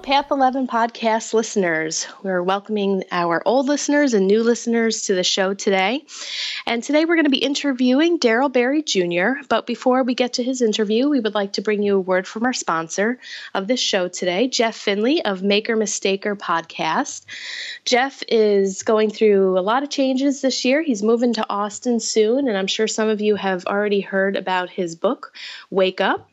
Path 11 podcast listeners. We're welcoming our old listeners and new listeners to the show today. And today we're going to be interviewing Daryl Berry Jr. But before we get to his interview, we would like to bring you a word from our sponsor of this show today, Jeff Finley of Maker Mistaker Podcast. Jeff is going through a lot of changes this year. He's moving to Austin soon, and I'm sure some of you have already heard about his book, Wake Up.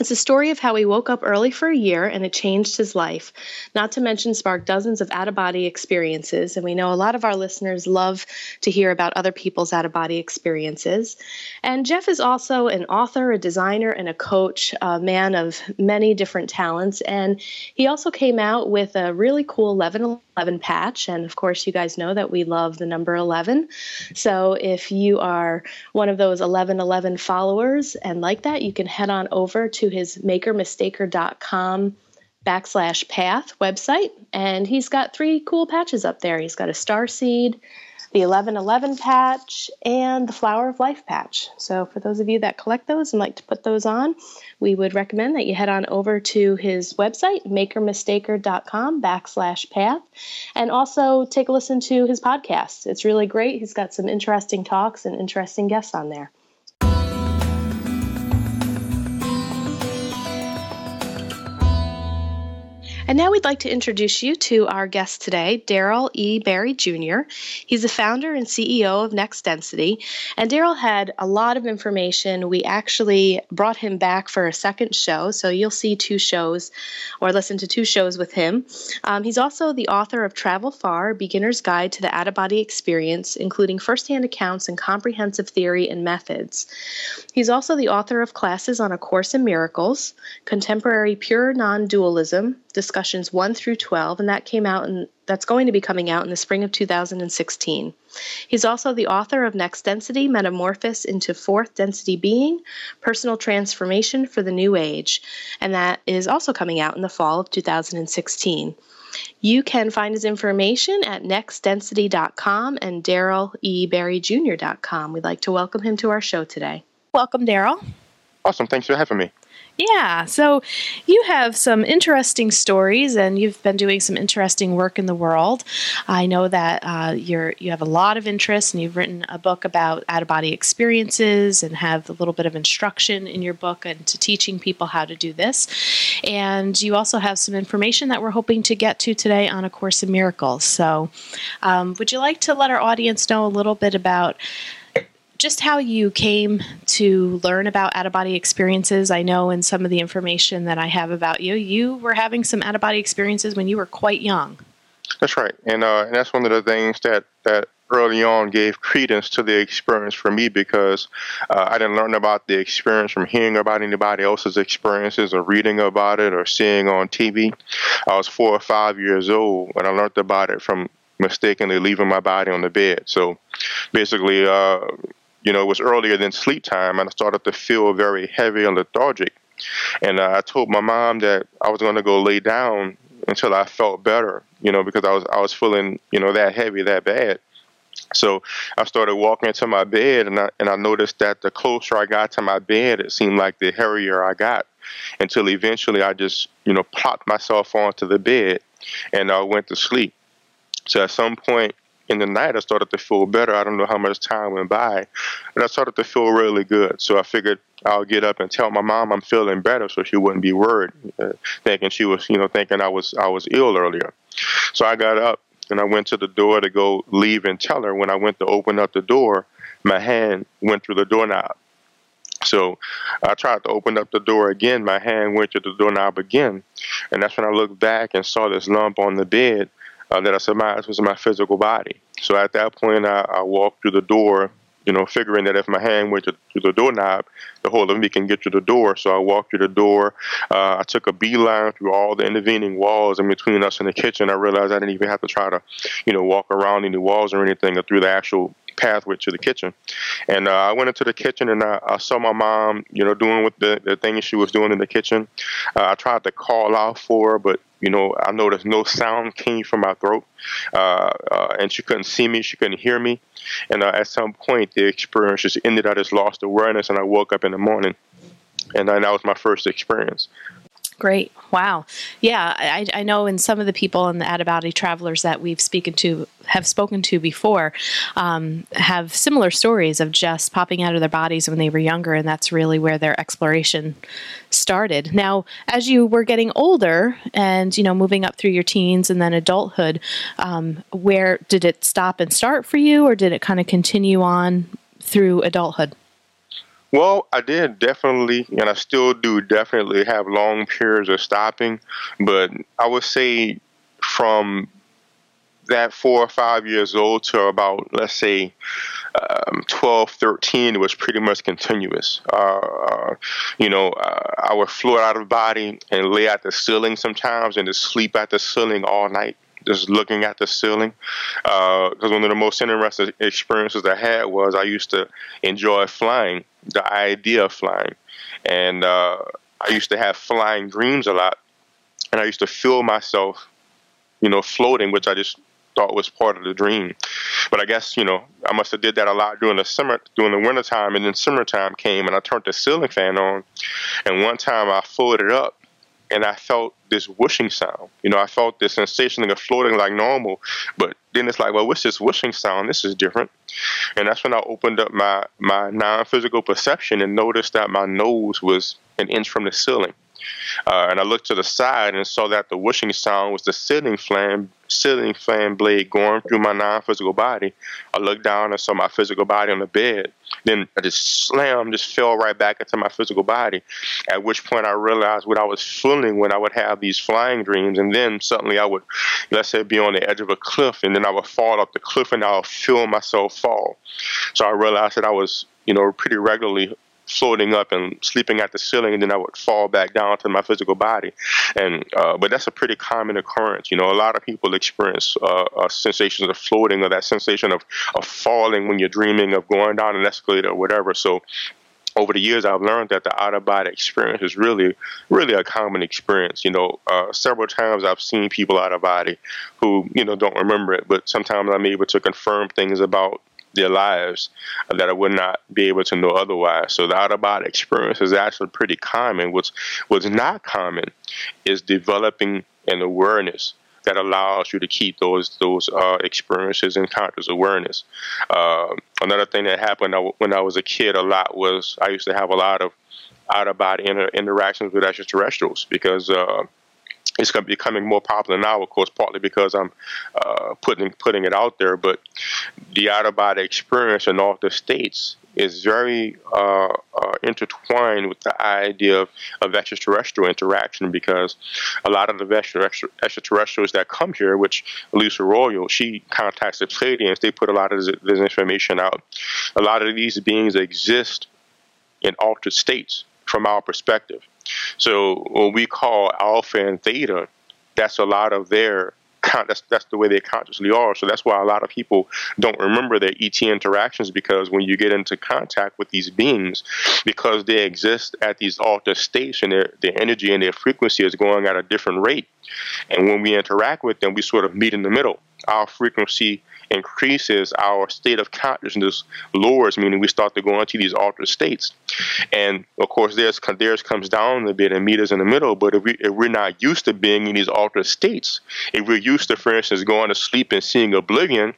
It's a story of how he woke up early for a year and it changed his life, not to mention sparked dozens of out of body experiences. And we know a lot of our listeners love to hear about other people's out of body experiences. And Jeff is also an author, a designer, and a coach, a man of many different talents. And he also came out with a really cool 11 11 patch. And of course, you guys know that we love the number 11. So if you are one of those 11 11 followers and like that, you can head on over to his makermistaker.com backslash path website. And he's got three cool patches up there. He's got a star seed, the 1111 patch, and the Flower of Life patch. So, for those of you that collect those and like to put those on, we would recommend that you head on over to his website, makermistaker.com backslash path, and also take a listen to his podcast. It's really great. He's got some interesting talks and interesting guests on there. And now we'd like to introduce you to our guest today, Daryl E. Berry Jr. He's the founder and CEO of Next Density. And Daryl had a lot of information. We actually brought him back for a second show, so you'll see two shows or listen to two shows with him. Um, he's also the author of Travel Far Beginner's Guide to the Out of Body Experience, including firsthand accounts and comprehensive theory and methods. He's also the author of classes on A Course in Miracles, Contemporary Pure Non Dualism, discussions 1 through 12, and that came out and that's going to be coming out in the spring of 2016. He's also the author of Next Density Metamorphosis into Fourth Density Being Personal Transformation for the New Age, and that is also coming out in the fall of 2016. You can find his information at nextdensity.com and daryleberryjr.com. We'd like to welcome him to our show today. Welcome, Daryl. Awesome. Thanks for having me. Yeah, so you have some interesting stories, and you've been doing some interesting work in the world. I know that uh, you're you have a lot of interest, and you've written a book about out of body experiences, and have a little bit of instruction in your book and to teaching people how to do this. And you also have some information that we're hoping to get to today on A Course in Miracles. So, um, would you like to let our audience know a little bit about? Just how you came to learn about out of body experiences. I know in some of the information that I have about you, you were having some out of body experiences when you were quite young. That's right, and, uh, and that's one of the things that that early on gave credence to the experience for me because uh, I didn't learn about the experience from hearing about anybody else's experiences or reading about it or seeing on TV. I was four or five years old when I learned about it from mistakenly leaving my body on the bed. So basically, uh, you know, it was earlier than sleep time, and I started to feel very heavy and lethargic. And uh, I told my mom that I was going to go lay down until I felt better, you know, because I was I was feeling, you know, that heavy, that bad. So I started walking to my bed, and I and I noticed that the closer I got to my bed, it seemed like the heavier I got, until eventually I just, you know, plopped myself onto the bed, and I went to sleep. So at some point in the night, I started to feel better. I don't know how much time went by, but I started to feel really good. So I figured I'll get up and tell my mom I'm feeling better, so she wouldn't be worried, uh, thinking she was, you know, thinking I was I was ill earlier. So I got up and I went to the door to go leave and tell her. When I went to open up the door, my hand went through the doorknob. So I tried to open up the door again. My hand went to the doorknob again. And that's when I looked back and saw this lump on the bed uh, that I surmised was my physical body. So at that point, I, I walked through the door, you know, figuring that if my hand went to, to the doorknob, the whole of me can get through the door. So I walked through the door. Uh, I took a beeline through all the intervening walls in between us and the kitchen. I realized I didn't even have to try to, you know, walk around any walls or anything or through the actual pathway to the kitchen. And uh, I went into the kitchen and I, I, saw my mom, you know, doing with the, the things she was doing in the kitchen. Uh, I tried to call out for her, but you know, I noticed no sound came from my throat, uh, uh, and she couldn't see me, she couldn't hear me. And uh, at some point, the experience just ended. I just lost awareness, and I woke up in the morning, and that was my first experience. Great. Wow. Yeah, I, I know in some of the people in the body travelers that we've spoken to have spoken to before um, have similar stories of just popping out of their bodies when they were younger, and that's really where their exploration started. Now, as you were getting older and you know moving up through your teens and then adulthood, um, where did it stop and start for you, or did it kind of continue on through adulthood? Well, I did definitely, and I still do definitely have long periods of stopping, but I would say from that four or five years old to about, let's say, um, 12, 13, it was pretty much continuous. Uh, you know, uh, I would float out of body and lay at the ceiling sometimes and just sleep at the ceiling all night just looking at the ceiling. Because uh, one of the most interesting experiences I had was I used to enjoy flying, the idea of flying, and uh, I used to have flying dreams a lot, and I used to feel myself, you know, floating, which I just thought was part of the dream. But I guess you know I must have did that a lot during the summer, during the wintertime, and then summertime came, and I turned the ceiling fan on, and one time I floated up, and I felt this whooshing sound. You know, I felt this sensation of floating like normal, but then it's like, well, what's this whooshing sound? This is different. And that's when I opened up my my non-physical perception and noticed that my nose was an inch from the ceiling. Uh, and I looked to the side and saw that the whooshing sound was the ceiling fan, ceiling fan blade going through my non-physical body. I looked down and saw my physical body on the bed. Then I just slammed, just fell right back into my physical body. At which point I realized what I was feeling when I would have these flying dreams, and then suddenly I would, let's say, be on the edge of a cliff, and then I would fall off the cliff, and I would feel myself fall. So I realized that I was, you know, pretty regularly floating up and sleeping at the ceiling, and then I would fall back down to my physical body. And uh, but that's a pretty common occurrence. You know, a lot of people experience uh, uh, sensations of floating or that sensation of of falling when you're dreaming of going down an escalator or whatever. So over the years, I've learned that the out of body experience is really, really a common experience. You know, uh, several times I've seen people out of body who, you know, don't remember it, but sometimes I'm able to confirm things about their lives that I would not be able to know otherwise. So the out of body experience is actually pretty common. What's what's not common is developing an awareness that allows you to keep those those uh, experiences and conscious awareness. Uh, another thing that happened when I was a kid a lot was I used to have a lot of out of body inter- interactions with extraterrestrials because uh, it's becoming more popular now, of course, partly because I'm uh, putting putting it out there. But the out of body experience in altered states is very uh, uh, intertwined with the idea of, of, extraterrestrial interaction because a lot of the extraterrestrials that come here, which Lyssa Royal, she contacts the Pleiadians, they put a lot of this, this information out. A lot of these beings exist in altered states from our perspective. So when we call alpha and theta, that's a lot of their that's that's the way they consciously are. So that's why a lot of people don't remember their ET interactions because when you get into contact with these beings, because they exist at these altered states and their their energy and their frequency is going at a different rate, and when we interact with them, we sort of meet in the middle. Our frequency increases, our state of consciousness lowers, meaning we start to go into these altered states. And of course, theirs, theirs comes down a bit and meet us in the middle. But if, we, if we're not used to being in these altered states, if we're used to, for instance, going to sleep and seeing oblivion,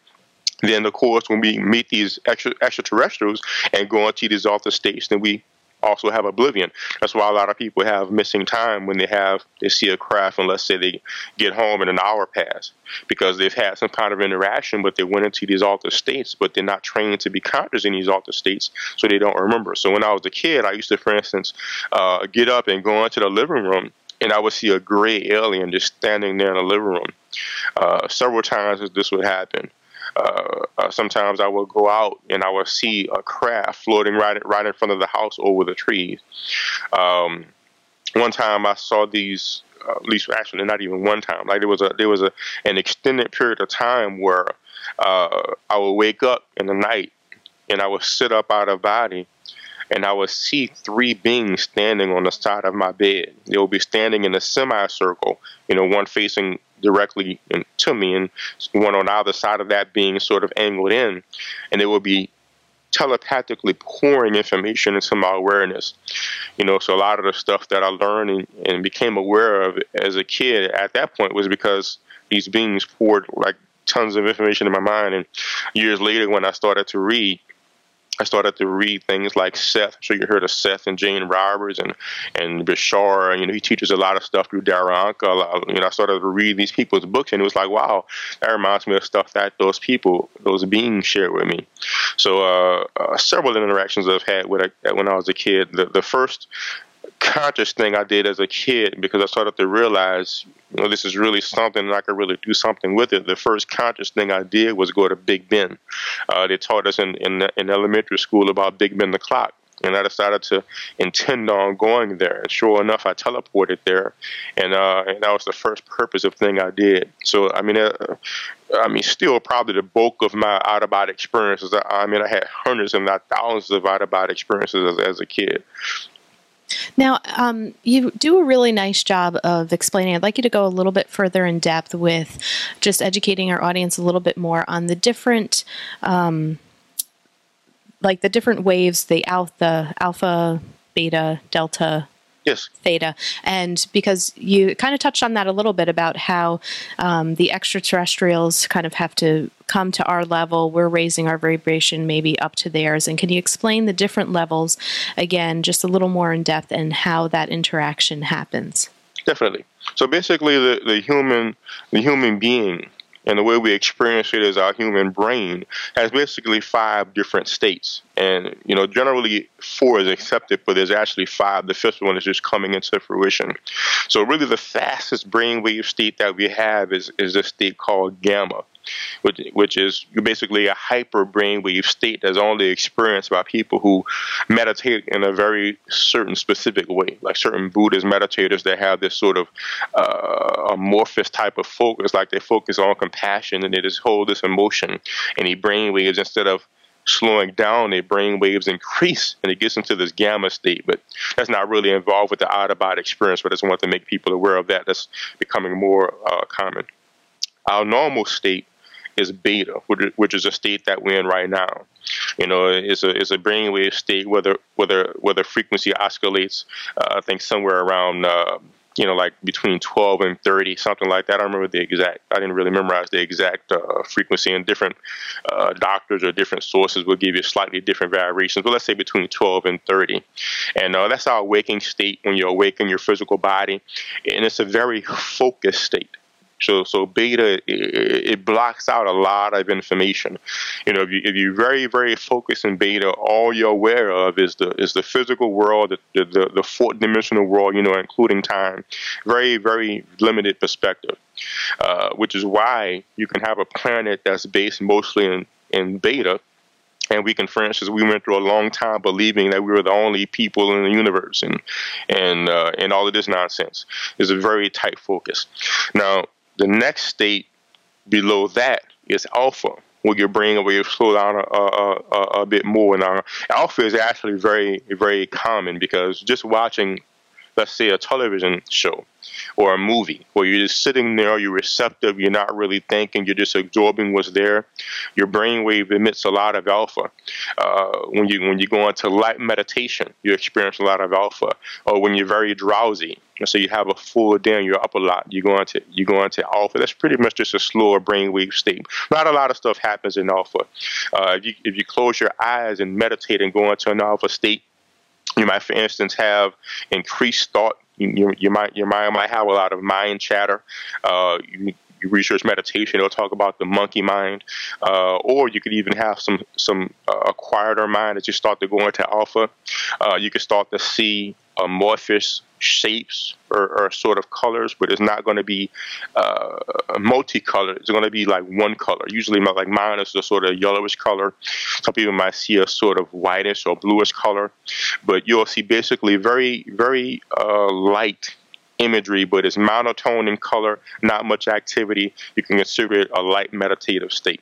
then of course when we meet these extra, extraterrestrials and go into these altered states, then we also have oblivion. That's why a lot of people have missing time when they have they see a craft and let's say they get home and an hour pass because they've had some kind of interaction, but they went into these altered states, but they're not trained to be conscious in these altered states, so they don't remember. So when I was a kid, I used to, for instance, uh, get up and go into the living room. And I would see a gray alien just standing there in the living room. Uh, several times this would happen. Uh, uh, sometimes I would go out and I would see a craft floating right right in front of the house over the trees. Um, one time I saw these, uh, at least actually not even one time. Like there was a there was a an extended period of time where uh, I would wake up in the night and I would sit up out of body and I would see three beings standing on the side of my bed. They would be standing in a semicircle, you know, one facing directly to me, and one on either side of that being sort of angled in, and they would be telepathically pouring information into my awareness. You know, so a lot of the stuff that I learned and, and became aware of as a kid at that point was because these beings poured like tons of information in my mind. And years later, when I started to read, I started to read things like Seth. I'm sure you heard of Seth and Jane Roberts and and Bashar. You know, he teaches a lot of stuff through Darryl Anka. You know, I started to read these people's books, and it was like, wow, that reminds me of stuff that those people, those beings, shared with me. So, uh, uh, several interactions I've had with a, when I was a kid. The, the first conscious thing I did as a kid because I started to realize, you know, this is really something and I could really do something with it. The first conscious thing I did was go to Big Ben. Uh, they taught us in, in, in elementary school about Big Ben the clock. And I decided to intend on going there. And sure enough, I teleported there, and uh, and that was the first purpose of thing I did. So I mean, uh, I mean, still probably the bulk of my out of body experiences. I mean, I had hundreds, if not thousands, of out of body experiences as, as a kid. Now, um, you do a really nice job of explaining. I'd like you to go a little bit further in depth with just educating our audience a little bit more on the different, um, like the different waves, the alpha, alpha, beta, delta, Yes. Theta. And because you kind of touched on that a little bit about how um, the extraterrestrials kind of have to come to our level, we're raising our vibration maybe up to theirs. And can you explain the different levels again, just a little more in depth, and how that interaction happens? Definitely. So basically, the, the human the human being and the way we experience it is our human brain has basically five different states. And, you know, generally four is accepted, but there's actually five. The fifth one is just coming into fruition. So really the fastest brainwave state that we have is, is a state called gamma which, which is basically a hyper brainwave state that's only experienced by people who meditate in a very certain specific way, like certain Buddhist meditators that have this sort of uh, amorphous type of focus, like they focus on compassion and they just hold this emotion, and the brainwaves instead of slowing down, their brain waves increase and it gets into this gamma state. But that's not really involved with the out of body experience, but I just want to make people aware of that. That's becoming more uh, common. Our normal state is beta, which is a state that we're in right now. You know, it's a it's a brainwave state whether whether whether frequency oscillates. Uh, I think somewhere around. Uh, you know, like between 12 and 30, something like that. I remember the exact. I didn't really memorize the exact uh, frequency, and different uh, doctors or different sources will give you slightly different variations. But let's say between 12 and 30, and uh, that's our waking state when you're awake in your physical body, and it's a very focused state. So, so beta it, it, blocks out a lot of information. You know, if you if you very very focus in beta, all you're aware of is the is the physical world, the the, the fourth dimensional world. You know, including time. Very very limited perspective, uh, which is why you can have a planet that's based mostly in in beta and we can, for instance, we went through a long time believing that we were the only people in the universe, and and uh, and all of this nonsense is a very tight focus. Now, the next state below that is alpha, where your brain will slow down a, a, a, a bit more. Now, alpha is actually very, very common because just watching let's say a television show or a movie where you're just sitting there, you're receptive, you're not really thinking, you're just absorbing what's there. Your brainwave emits a lot of alpha. Uh, when you when you go into light meditation, you experience a lot of alpha. Or when you're very drowsy, so you have a full day and you're up a lot, you go into you go into alpha. That's pretty much just a slower brainwave state. Not a lot of stuff happens in alpha. Uh, if you if you close your eyes and meditate and go into an alpha state, you might, for instance, have increased thought. You, you might your mind might have a lot of mind chatter. Uh, you, you research meditation, it'll talk about the monkey mind, uh, or you could even have some some uh, quieter mind as you start to go into alpha. Uh, you can start to see amorphous shapes or, or, sort of colors, but it's not going to be uh, multicolored. It's going to be like one color. Usually, my, like mine is a sort of yellowish color. Some people might see a sort of whitish or bluish color, but you'll see basically very, very uh, light imagery, but it's monotone in color, not much activity. You can consider it a light meditative state.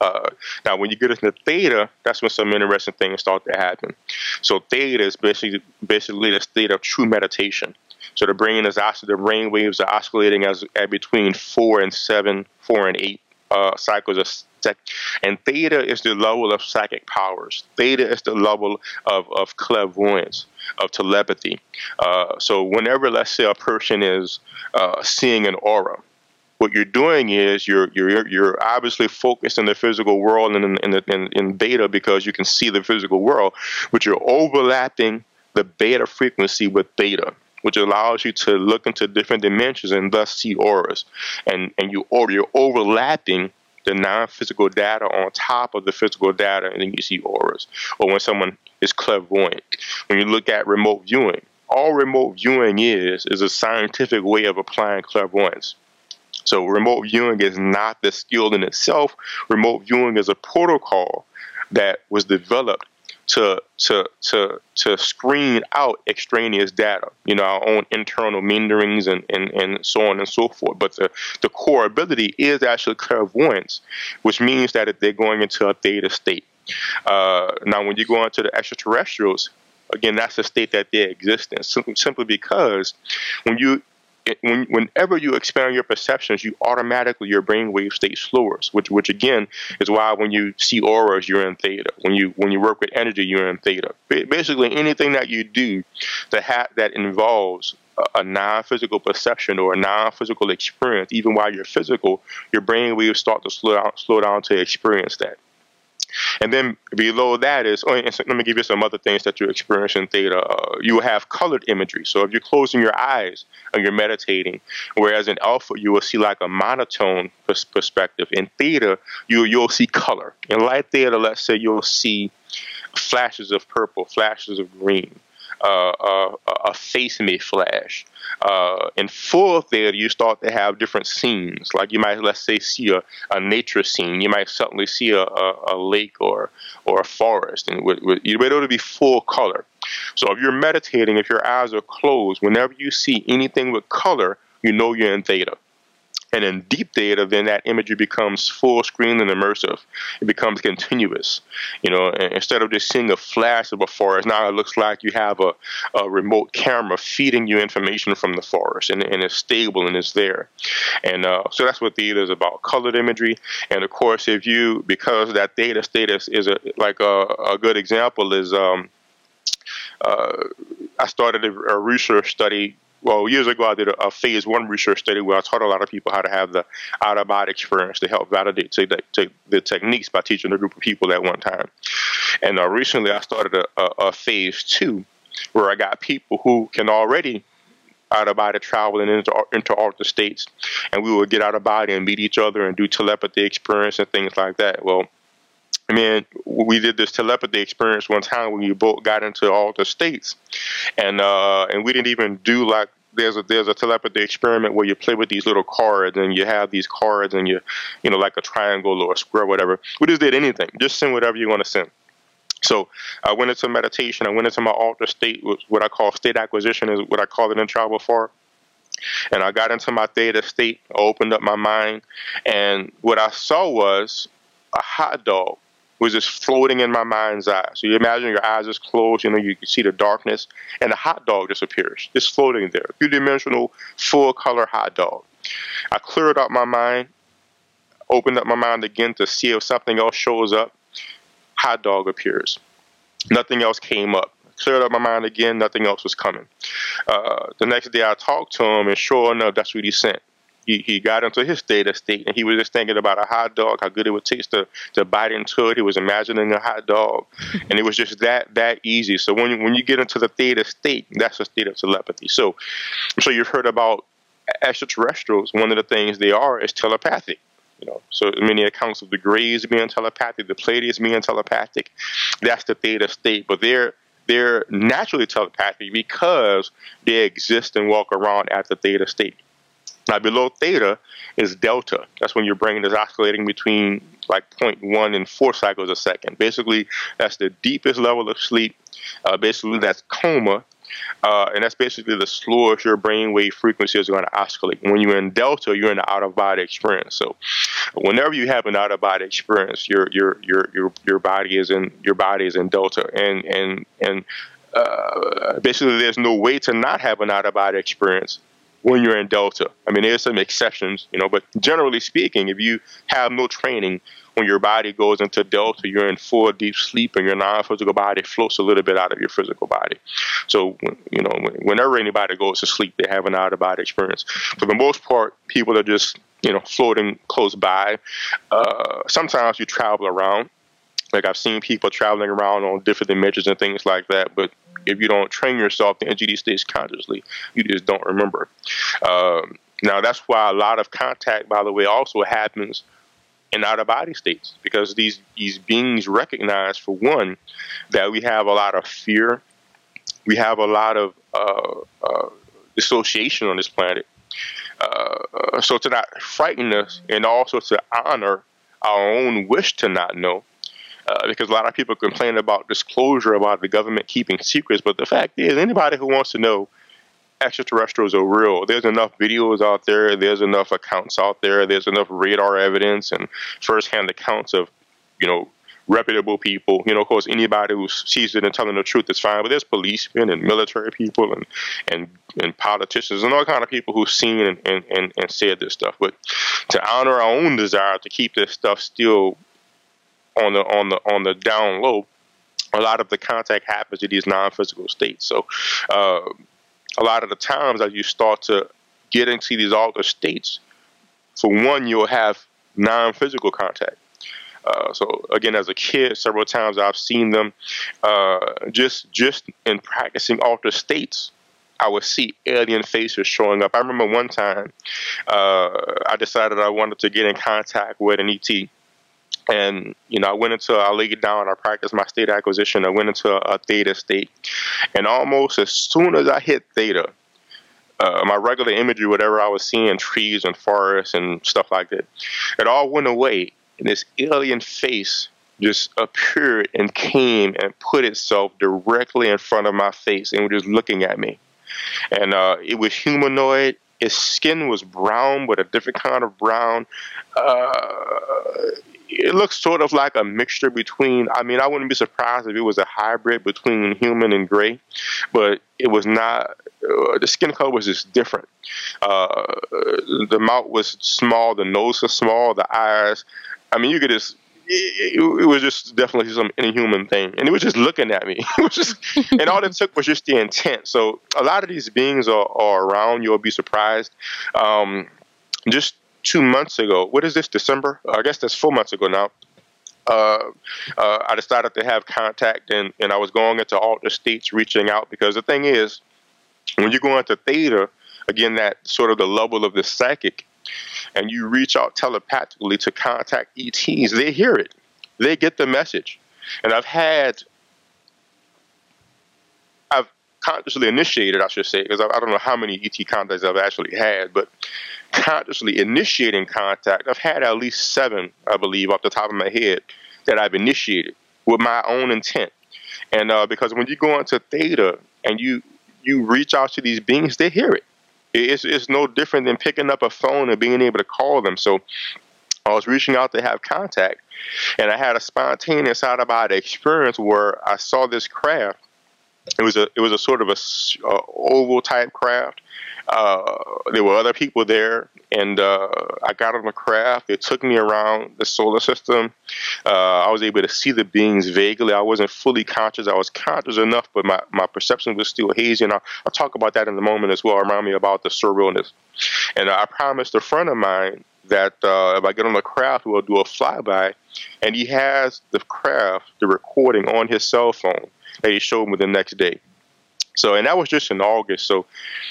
Uh, now, when you get into theta, that's when some interesting things start to happen. So theta is basically basically the state of true meditation. So the brain is the brain waves are oscillating as at between four and seven, four and eight uh, cycles sec. And theta is the level of psychic powers. Theta is the level of, of clairvoyance, of telepathy. Uh, so whenever, let's say, a person is uh, seeing an aura, what you're doing is you're you're you're obviously focused in the physical world and in, in, in, in beta because you can see the physical world, but you're overlapping the beta frequency with theta which allows you to look into different dimensions and thus see auras. And and you or you're overlapping the non-physical data on top of the physical data, and then you see auras. Or when someone is clairvoyant, when you look at remote viewing, all remote viewing is is a scientific way of applying clairvoyance. So remote viewing is not the skill in itself. Remote viewing is a protocol that was developed to to to to screen out extraneous data, you know, our own internal meanderings and, and, and so on and so forth. But the, the core ability is actually clairvoyance, which means that they're going into a theta state. Uh, now, when you go into the extraterrestrials, again, that's the state that they exist in, simply because when you when, whenever you expand your perceptions, you automatically your brainwave state slows, which which again is why when you see auras, you're in theta. When you when you work with energy, you're in theta. Basically, anything that you do that ha- that involves a, a non-physical perception or a non-physical experience, even while you're physical, your brainwaves start to slow down, slow down to experience that. And then below that is, oh, let me give you some other things that you experience in theta. Uh, you have colored imagery. So if you're closing your eyes and you're meditating, whereas in alpha you will see like a monotone pers- perspective. In theta, you you'll see color. In light theta, let's say you'll see flashes of purple, flashes of green. Uh, a face may flash. Uh, in full theta, you start to have different scenes. Like you might, let's say, see a, a nature scene. You might suddenly see a, a, a lake or or a forest, and with, with, you're able to be full color. So if you're meditating, if your eyes are closed, whenever you see anything with color, you know you're in theta. And in deep theta, then that imagery becomes full screen and immersive. It becomes continuous. You know, instead of just seeing a flash of a forest, now it looks like you have a, a remote camera feeding you information from the forest, and, and it's stable and it's there. And uh, so that's what theta is about: colored imagery. And of course, if you because that theta status is a like a, a good example is. Um, uh, I started a, a research study well, years ago, I did a, a, phase one research study where I taught a lot of people how to have the out of body experience to help validate to the, to the, techniques by teaching a group of people at one time. And uh, recently, I started a, a, a, phase two where I got people who can already out of body travel and into, into altered states, and we would get out of body and meet each other and do telepathy experience and things like that. Well, I mean, we did this telepathy experience one time when we both got into altered states, and uh, and we didn't even do like there's a there's a telepathy experiment where you play with these little cards and you have these cards and you you know like a triangle or a square or whatever. We just did anything. Just send whatever you want to send. So I went into meditation. I went into my altered state, what I call state acquisition, is what I call it in Travel Far. And I got into my theta state, opened up my mind, and what I saw was a hot dog was just floating in my mind's eye. So you imagine your eyes is closed, you know, you can see the darkness, and the hot dog just appears, just floating there. Two dimensional, full color hot dog. I cleared out my mind, opened up my mind again to see if something else shows up. Hot dog appears. Nothing else came up. Cleared up my mind again, nothing else was coming. Uh, the next day I talked to him, and sure enough, that's what he sent he, he got into his theta state and he was just thinking about a hot dog, how good it would taste to, to bite into it. He was imagining a hot dog. and it was just that that easy. So when you, when you get into the theta state, that's a state of telepathy. So so you've heard about extraterrestrials. One of the things they are is telepathic. You know, so many accounts of the Greys being telepathic, the Pleiadians being telepathic. That's the theta state. But they're they're naturally telepathic because they exist and walk around at the theta state. Now, below theta is delta. That's when your brain is oscillating between like 0.1 and 4 cycles a second. Basically, that's the deepest level of sleep. Uh, basically, that's coma. Uh, and that's basically the slowest your brainwave frequency is going to oscillate. When you're in delta, you're in an out of body experience. So, whenever you have an out of body experience, your your your your your body is in your body is in delta, and and and uh, basically, there's no way to not have an out of body experience when you're in Delta. I mean, there's some exceptions, you know, but generally speaking, if you have no training, when your body goes into Delta, you're in full deep sleep, and your non-physical body floats a little bit out of your physical body. So, you know, whenever anybody goes to sleep, they have an out-of-body experience. For the most part, people are just, you know, floating close by. Uh, sometimes you travel around. Like I've seen people traveling around on different dimensions and things like that, but if you don't train yourself to these states consciously, you just don't remember. Um, now, that's why a lot of contact, by the way, also happens in out of body states because these these beings recognize, for one, that we have a lot of fear, we have a lot of uh, uh, dissociation on this planet. Uh, uh so to not frighten us and also to honor our own wish to not know uh, because a lot of people complain about disclosure about the government keeping secrets. But the fact is, anybody who wants to know extraterrestrials are real, there's enough videos out there, there's enough accounts out there, there's enough radar evidence and firsthand accounts of, you know, reputable people. You know, of course, anybody who sees it and telling the truth is fine. But there's policemen and military people and and, and politicians and all kind of people who've seen and, and, and, and said this stuff. But to honor our own desire to keep this stuff still on the on the on the down low, a lot of the contact happens in these non-physical states. So, uh, a lot of the times as you start to get into these altered states, for one, you'll have non-physical contact. Uh, so again, as a kid, several times I've seen them uh, just just in practicing altered states. I would see alien faces showing up. I remember one time uh, I decided I wanted to get in contact with an ET and you know, I went into I laid it down. I practiced my state acquisition. I went into a, a theta state, and almost as soon as I hit theta, uh, my regular imagery, whatever I was seeing, trees and forests and stuff like that, it all went away. And this alien face just appeared and came and put itself directly in front of my face and was just looking at me. And uh, it was humanoid. His skin was brown, but a different kind of brown. Uh, it looks sort of like a mixture between. I mean, I wouldn't be surprised if it was a hybrid between human and gray, but it was not. Uh, the skin color was just different. Uh, the mouth was small, the nose was small, the eyes. I mean, you could just. It, it, was just definitely some inhuman thing, and it was just looking at me. it was just, and all it took was just the intent. So a lot of these beings are, are around. You'll be surprised. Um, just two months ago. What is this? December? I guess that's four months ago now. Uh, uh, I decided to have contact, and, and I was going into altered states, reaching out because the thing is, when you go into theta, again, that sort of the level of the psychic, and you reach out telepathically to contact ETs, they hear it, they get the message, and I've had consciously initiated, I should say, because I, I, don't know how many ET contacts I've actually had, but consciously initiating contact. I've had at least seven, I believe, off the top of my head that I've initiated with my own intent. And uh, because when you go into theta and you you reach out to these beings, they hear it. It's, it's no different than picking up a phone and being able to call them. So I was reaching out to have contact, and I had a spontaneous out of body experience where I saw this craft. It was a it was a sort of a, a oval type craft uh, there were other people there, and uh, I got on the craft. It took me around the solar system. Uh, I was able to see the beings vaguely. I wasn't fully conscious. I was conscious enough, but my, my perception was still hazy. And I'll, I'll talk about that in a moment as well. Remind me about the surrealness. And I promised a friend of mine that uh, if I get on the craft, we'll do a flyby. And he has the craft, the recording on his cell phone that he showed me the next day. So, and that was just in August. So,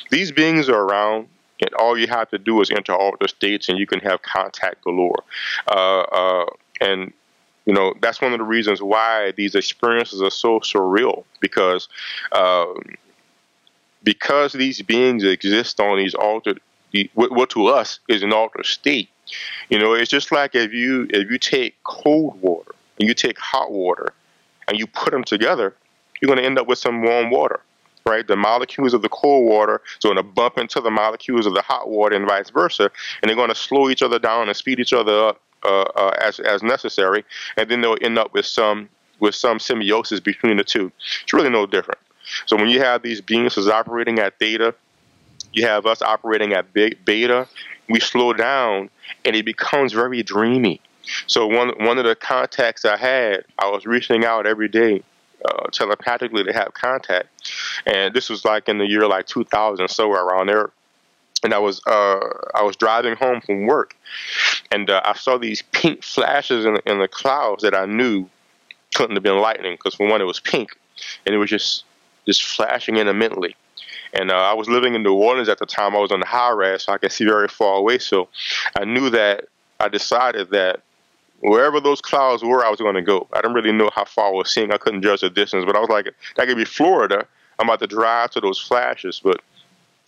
these beings are around, and all you have to do is enter altered states, and you can have contact galore. Uh, uh, and you know that's one of the reasons why these experiences are so surreal because um, because these beings exist on these altered what to us is an altered state. You know, it's just like if you if you take cold water and you take hot water and you put them together, you're going to end up with some warm water right? The molecules of the cold water are going to bump into the molecules of the hot water and vice versa, and they're going to slow each other down and speed each other up uh, uh, as as necessary, and then they'll end up with some with some symbiosis between the two. It's really no different. So when you have these beings operating at theta, you have us operating at beta. We slow down, and it becomes very dreamy. So one one of the contacts I had, I was reaching out every day uh, telepathically to have contact, and this was like in the year like 2000, so around there. And I was uh, I was driving home from work, and uh, I saw these pink flashes in, in the clouds that I knew couldn't have been lightning because for one it was pink, and it was just just flashing intermittently. And uh, I was living in New Orleans at the time. I was on the high rise, so I could see very far away. So I knew that I decided that wherever those clouds were, I was going to go. I didn't really know how far I was seeing. I couldn't judge the distance, but I was like, that could be Florida. I'm about to drive to those flashes, but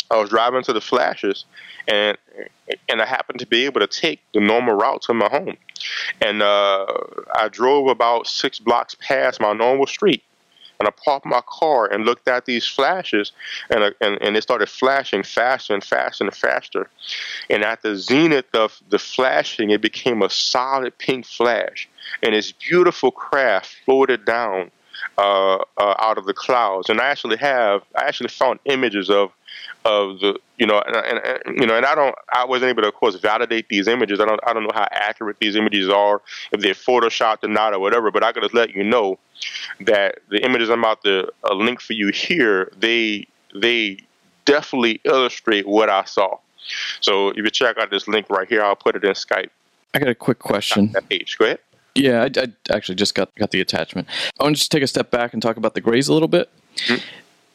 I was driving to the flashes, and and I happened to be able to take the normal route to my home, and uh, I drove about six blocks past my normal street, and I parked my car and looked at these flashes, and, uh, and, and it started flashing faster and faster and faster. And at the zenith of the flashing, it became a solid pink flash. And this beautiful craft floated down uh, uh, out of the clouds. And I actually have, I actually found images of of the you know and, and, you know and I don't I wasn't able to of course validate these images. I don't I don't know how accurate these images are if they're photoshopped or not or whatever but I could just let you know that the images I'm about to uh, link for you here they they definitely illustrate what I saw. So if you check out this link right here I'll put it in Skype. I got a quick question. That page. Go ahead. Yeah I, I actually just got got the attachment. I want to just take a step back and talk about the grays a little bit. Mm-hmm.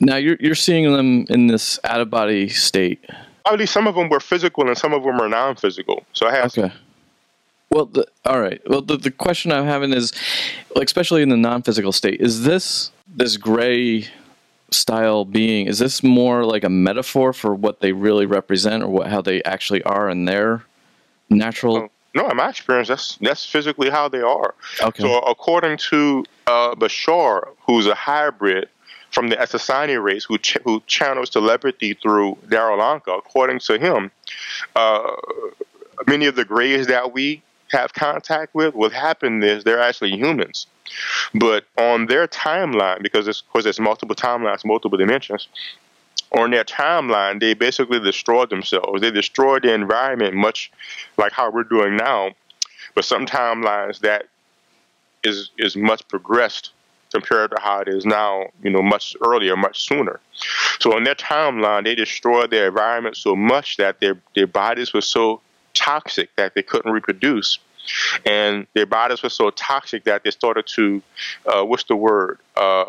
Now you're you're seeing them in this out of body state. Obviously, some of them were physical and some of them are non-physical. So I have okay. Well, the, all right. Well, the, the question I'm having is, like, especially in the non-physical state, is this this gray style being? Is this more like a metaphor for what they really represent, or what how they actually are in their natural? Oh, no, in my experience, that's that's physically how they are. Okay. So, according to uh, Bashar, who's a hybrid from the Essassani race who, ch- who channels telepathy through Darryl Anka. According to him, uh, many of the grays that we have contact with, what happened is they're actually humans. But on their timeline, because it's, of course there's multiple timelines, multiple dimensions, on their timeline, they basically destroyed themselves. They destroyed the environment much like how we're doing now. But some timelines that is is much progressed compared to how it is now, you know, much earlier, much sooner. So in their timeline, they destroyed their environment so much that their, their bodies were so toxic that they couldn't reproduce. And their bodies were so toxic that they started to, uh, what's the word? Uh,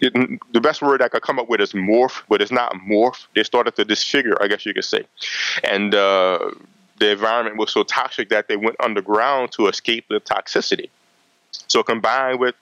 the best word I could come up with is morph, but it's not morph. They started to disfigure, I guess you could say. And uh, the environment was so toxic that they went underground to escape the toxicity. So combined with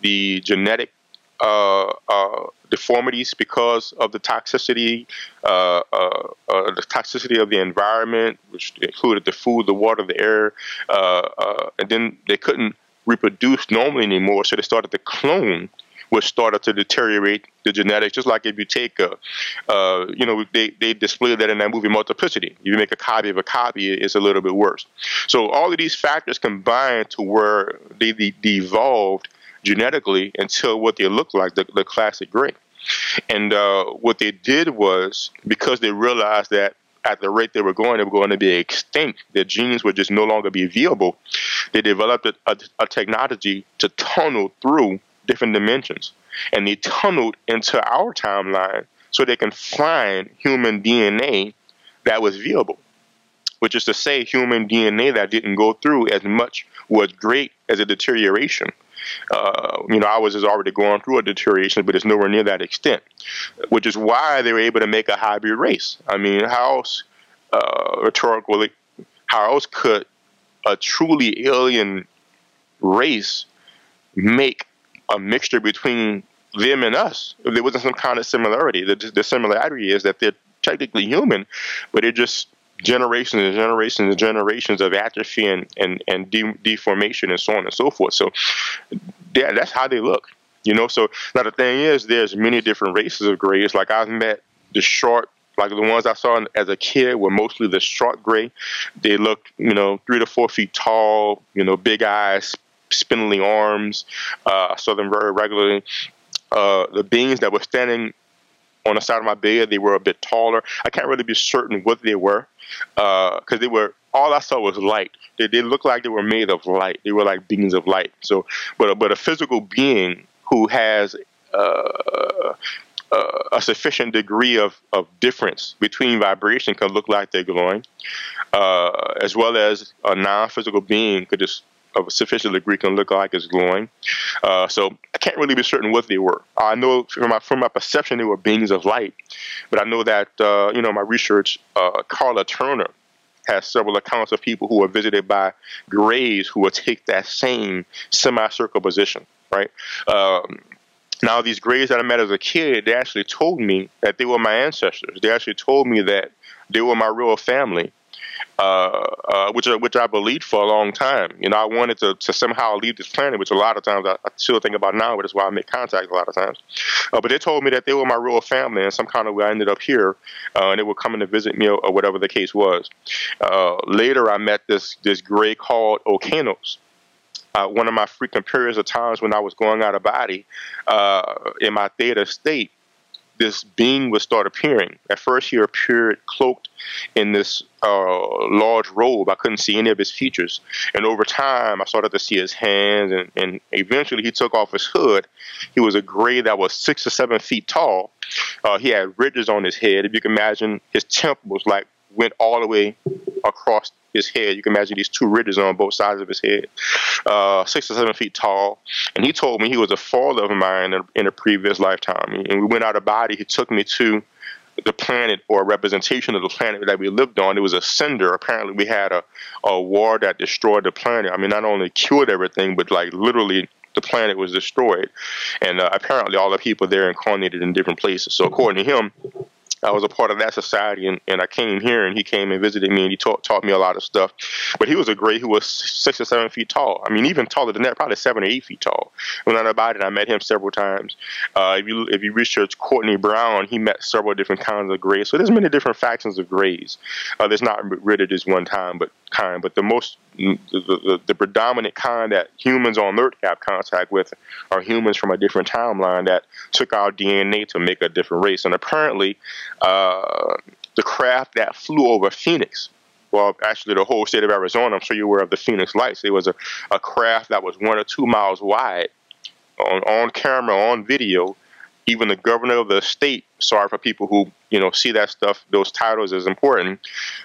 the genetic uh, uh, deformities because of the toxicity, uh, uh, uh the toxicity of the environment, which included the food, the water, the air, uh, and then they couldn't reproduce normally anymore, so they started to clone which started to deteriorate the genetics. Just like if you take a, uh, you know, they, they displayed that in that movie Multiplicity. If you make a copy of a copy, it's a little bit worse. So all of these factors combined to where they, they devolved genetically until what they looked like, the, the classic gray. And uh, what they did was because they realized that at the rate they were going, they were going to be extinct. Their genes would just no longer be viable. They developed a, a, a technology to tunnel through different dimensions. And they tunneled into our timeline so they can find human DNA that was viewable, which is to say, human DNA that didn't go through as much was great as a deterioration. Uh, you know, ours is already going through a deterioration, but it's nowhere near that extent, which is why they were able to make a hybrid race. I mean, how else, uh, rhetorically, how else could a truly alien race make a mixture between them and us. There wasn't some kind of similarity, the, the similarity is that they're technically human, but they're just generations and generations and generations of atrophy and, and, and de- deformation and so on and so forth. So yeah, that's how they look. You know, so now the thing is, there's many different races of grays. Like I've met the short, like the ones I saw as a kid were mostly the short gray. They look, you know, three to four feet tall, you know, big eyes, spindly arms. Uh, I saw them very regularly. Uh, the beings that were standing on the side of my bed. They were a bit taller. I can't really be certain what they were because uh, they were all I saw was light. They, they looked like they were made of light. They were like beings of light. So, but but a physical being who has uh, a sufficient degree of, of difference between vibration can look like they're glowing, uh, as well as a non-physical being could just of a sufficient degree can look like it's glowing. Uh, so I can't really be certain what they were. I know from my from my perception they were beings of light, but I know that uh, you know my research. Uh, Karla Turner has several accounts of people who were visited by grays who would take that same semicircle position. Right. Um, now, these grays that I met as a kid, they actually told me that they were my ancestors. They actually told me that they were my real family uh, uh, which which I believed for a long time. You know, I wanted to, to somehow leave this planet, which a lot of times I, I still think about now, which is why I make contact a lot of times. Uh, but they told me that they were my real family, and some kind of way I ended up here, uh, and they were coming to visit me or, or whatever the case was. Uh, later, I met this this gray called Okanos. Uh, one of my frequent periods of times when I was going out of body uh, in my theta state, this being would start appearing. At first, he appeared cloaked in this uh, large robe. I couldn't see any of his features. And over time, I started to see his hands, and, and eventually, he took off his hood. He was a gray that was six or seven feet tall. Uh, he had ridges on his head. If you can imagine, his temples like went all the way across his head. You can imagine these two ridges on both sides of his head, uh, six or seven feet tall. And he told me he was a father of mine in a, in a previous lifetime. And we went out of body. He took me to the planet or a representation of the planet that we lived on. It was a cinder. Apparently, we had a, a war that destroyed the planet. I mean, not only killed everything, but like literally the planet was destroyed. And uh, apparently, all the people there incarnated in different places. So, according to him, I was a part of that society, and, and I came here, and he came and visited me, and he taught taught me a lot of stuff. But he was a great who was six or seven feet tall. I mean, even taller than that, probably seven or eight feet tall. When I about it, I met him several times. Uh, if you if you research Courtney Brown, he met several different kinds of grays. So there's many different factions of grays. Uh, there's not rid of this one time, but kind. But the most the, the, the predominant kind that humans on Earth have contact with are humans from a different timeline that took our DNA to make a different race. And apparently, uh, the craft that flew over Phoenix, well, actually the whole state of Arizona, I'm sure you're aware of the Phoenix Lights. It was a, a craft that was one or two miles wide on, on camera, on video, even the governor of the state, sorry for people who, you know, see that stuff, those titles as important.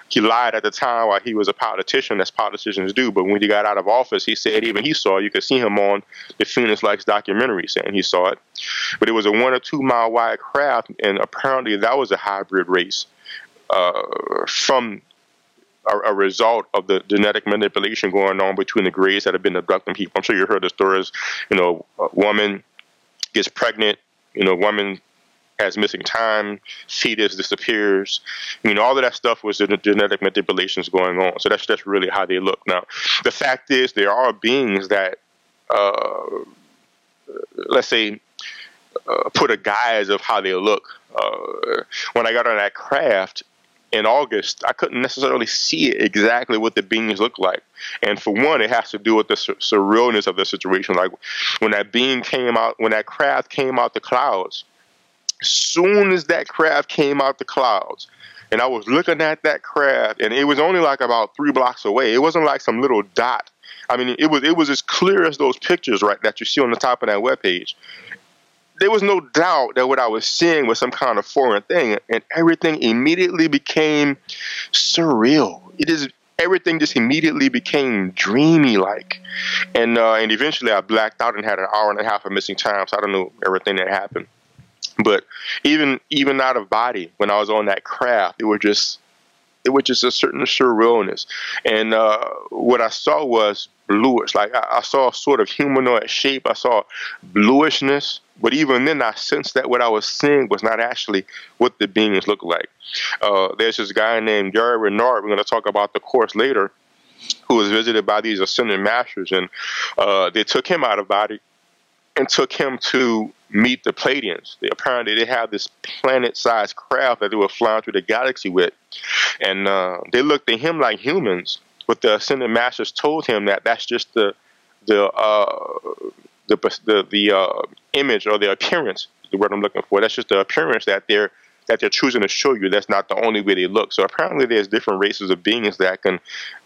He lied at the time while he was a politician, as politicians do. But when he got out of office, he said even he saw, you could see him on the Phoenix Lights documentary saying he saw it. But it was a one or two mile wide craft, and apparently that was a hybrid race uh, from a, result of the genetic manipulation going on between the grays that have been abducting people. I'm sure you heard the stories, you know, a woman gets pregnant you know, woman has missing time, fetus disappears. I mean, all of that stuff was the genetic manipulations going on. So that's just really how they look. Now, the fact is, there are beings that, uh, let's say, uh, put a guise of how they look. Uh, when I got on that craft, in August, I couldn't necessarily see exactly what the beings look like. And for one, it has to do with the sur- surrealness of the situation. Like when that being came out, when that craft came out the clouds, soon as that craft came out the clouds, and I was looking at that craft, and it was only like about three blocks away. It wasn't like some little dot. I mean, it was it was as clear as those pictures, right, that you see on the top of that web page there was no doubt that what I was seeing was some kind of foreign thing, and everything immediately became surreal. It is everything just immediately became dreamy like, and uh, and eventually I blacked out and had an hour and a half of missing time. So I don't know everything that happened, but even even out of body when I was on that craft, it was just it was just a certain surrealness, and uh, what I saw was bluish. Like I, I saw a sort of humanoid shape. I saw bluishness but even then, I sensed that what I was seeing was not actually what the beings looked like. Uh, there's this guy named Gary Renard. We're going to talk about the course later, who was visited by these ascended masters, and uh, they took him out of body and took him to meet the Pleiadians. They, apparently, they had this planet-sized craft that they were flying through the galaxy with, and uh, they looked at him like humans. But the ascended masters told him that that's just the the uh, the the, the uh, image or the appearance the word I'm looking for. That's just the appearance that they're that they're choosing to show you. That's not the only way they look. So apparently, there's different races of beings that can,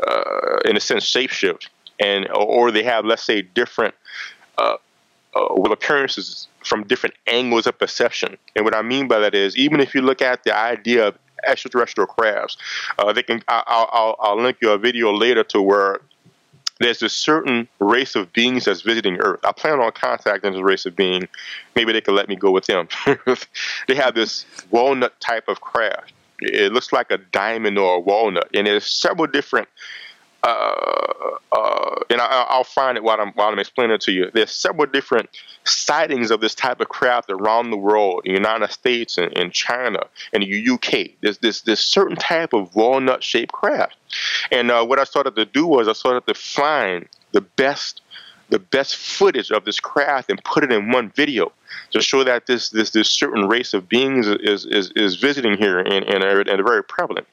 uh, in a sense, shapeshift, and or they have, let's say, different uh, uh, with appearances from different angles of perception. And what I mean by that is, even if you look at the idea of extraterrestrial crafts, uh, they can. I'll, I'll, I'll link you a video later to where there's a certain race of beings that's visiting Earth. I plan on contacting this race of being. Maybe they could let me go with them. they have this walnut type of craft. It looks like a diamond or a walnut, and there's several different uh, uh, and I, will find it while I'm while I'm explaining it to you. There's several different sightings of this type of craft around the world, in the United States and in China and the UK. There's this this certain type of walnut shaped craft, and uh, what I started to do was I started to find the best the best footage of this craft and put it in one video to show that this this this certain race of beings is is, is visiting here and, and, are, and are very prevalent.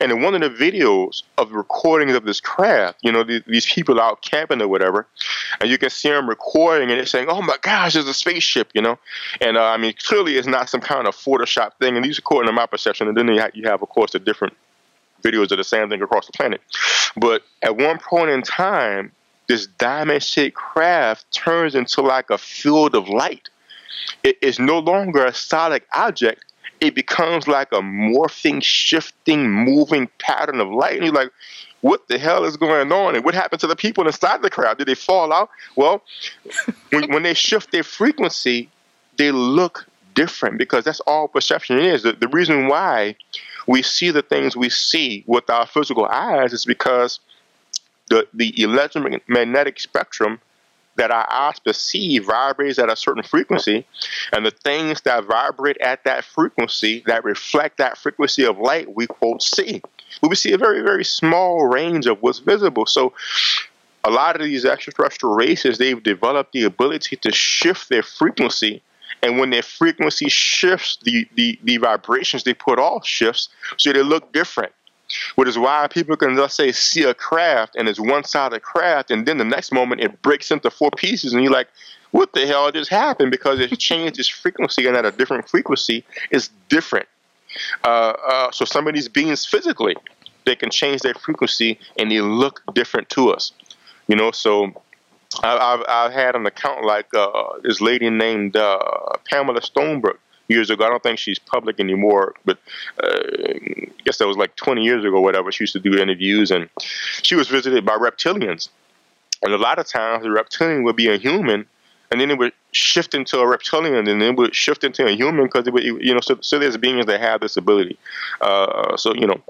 And in one of the videos of recordings of this craft, you know, these people out camping or whatever, and you can see them recording and they're saying, "Oh my gosh, there's a spaceship," you know. And uh, I mean, clearly it's not some kind of Photoshop thing. And these are according to my perception. And then you have, you have, of course, the different videos of the same thing across the planet. But at one point in time, this diamond-shaped craft turns into like a field of light. It is no longer a solid object it becomes like a morphing, shifting, moving pattern of light. And you're like, what the hell is going on? And what happened to the people inside the crowd? Did they fall out? Well, when, when they shift their frequency, they look different because that's all perception is. The, the reason why we see the things we see with our physical eyes is because the, the electromagnetic spectrum that our eyes perceive vibrates at a certain frequency, and the things that vibrate at that frequency, that reflect that frequency of light, we quote see. We see a very, very small range of what's visible. So a lot of these extraterrestrial races, they've developed the ability to shift their frequency. And when their frequency shifts, the, the, the vibrations they put off shifts, so they look different which is why people can let's say see a craft and it's one sided craft and then the next moment it breaks into four pieces and you're like what the hell just happened? Because it changed its frequency and at a different frequency is different. Uh, uh, so some of these beings physically they can change their frequency and they look different to us. You know so I've, I've had an account like uh, this lady named uh, Pamela Stonebrook years ago. I don't think she's public anymore, but uh, I guess that was like 20 years ago, whatever. She used to do interviews, and she was visited by reptilians. And a lot of times, the reptilian would be a human, and then it would shift into a reptilian, and then it would shift into a human because it would, you know, so, so there's beings that have this ability. Uh, so, you know,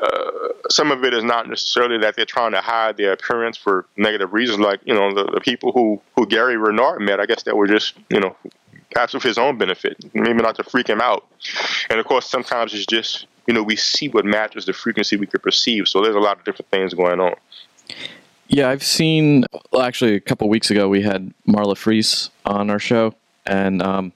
uh, some of it is not necessarily that they're trying to hide their appearance for negative reasons, like, you know, the, the people who, who Gary Renard met, I guess that were just, you know, perhaps for his own benefit, maybe not to freak him out. And of course, sometimes it's just, you know, we see what matches the frequency we could perceive. So there's a lot of different things going on. Yeah, I've seen, well, actually, a couple weeks ago, we had Marla Freese on our show, and um,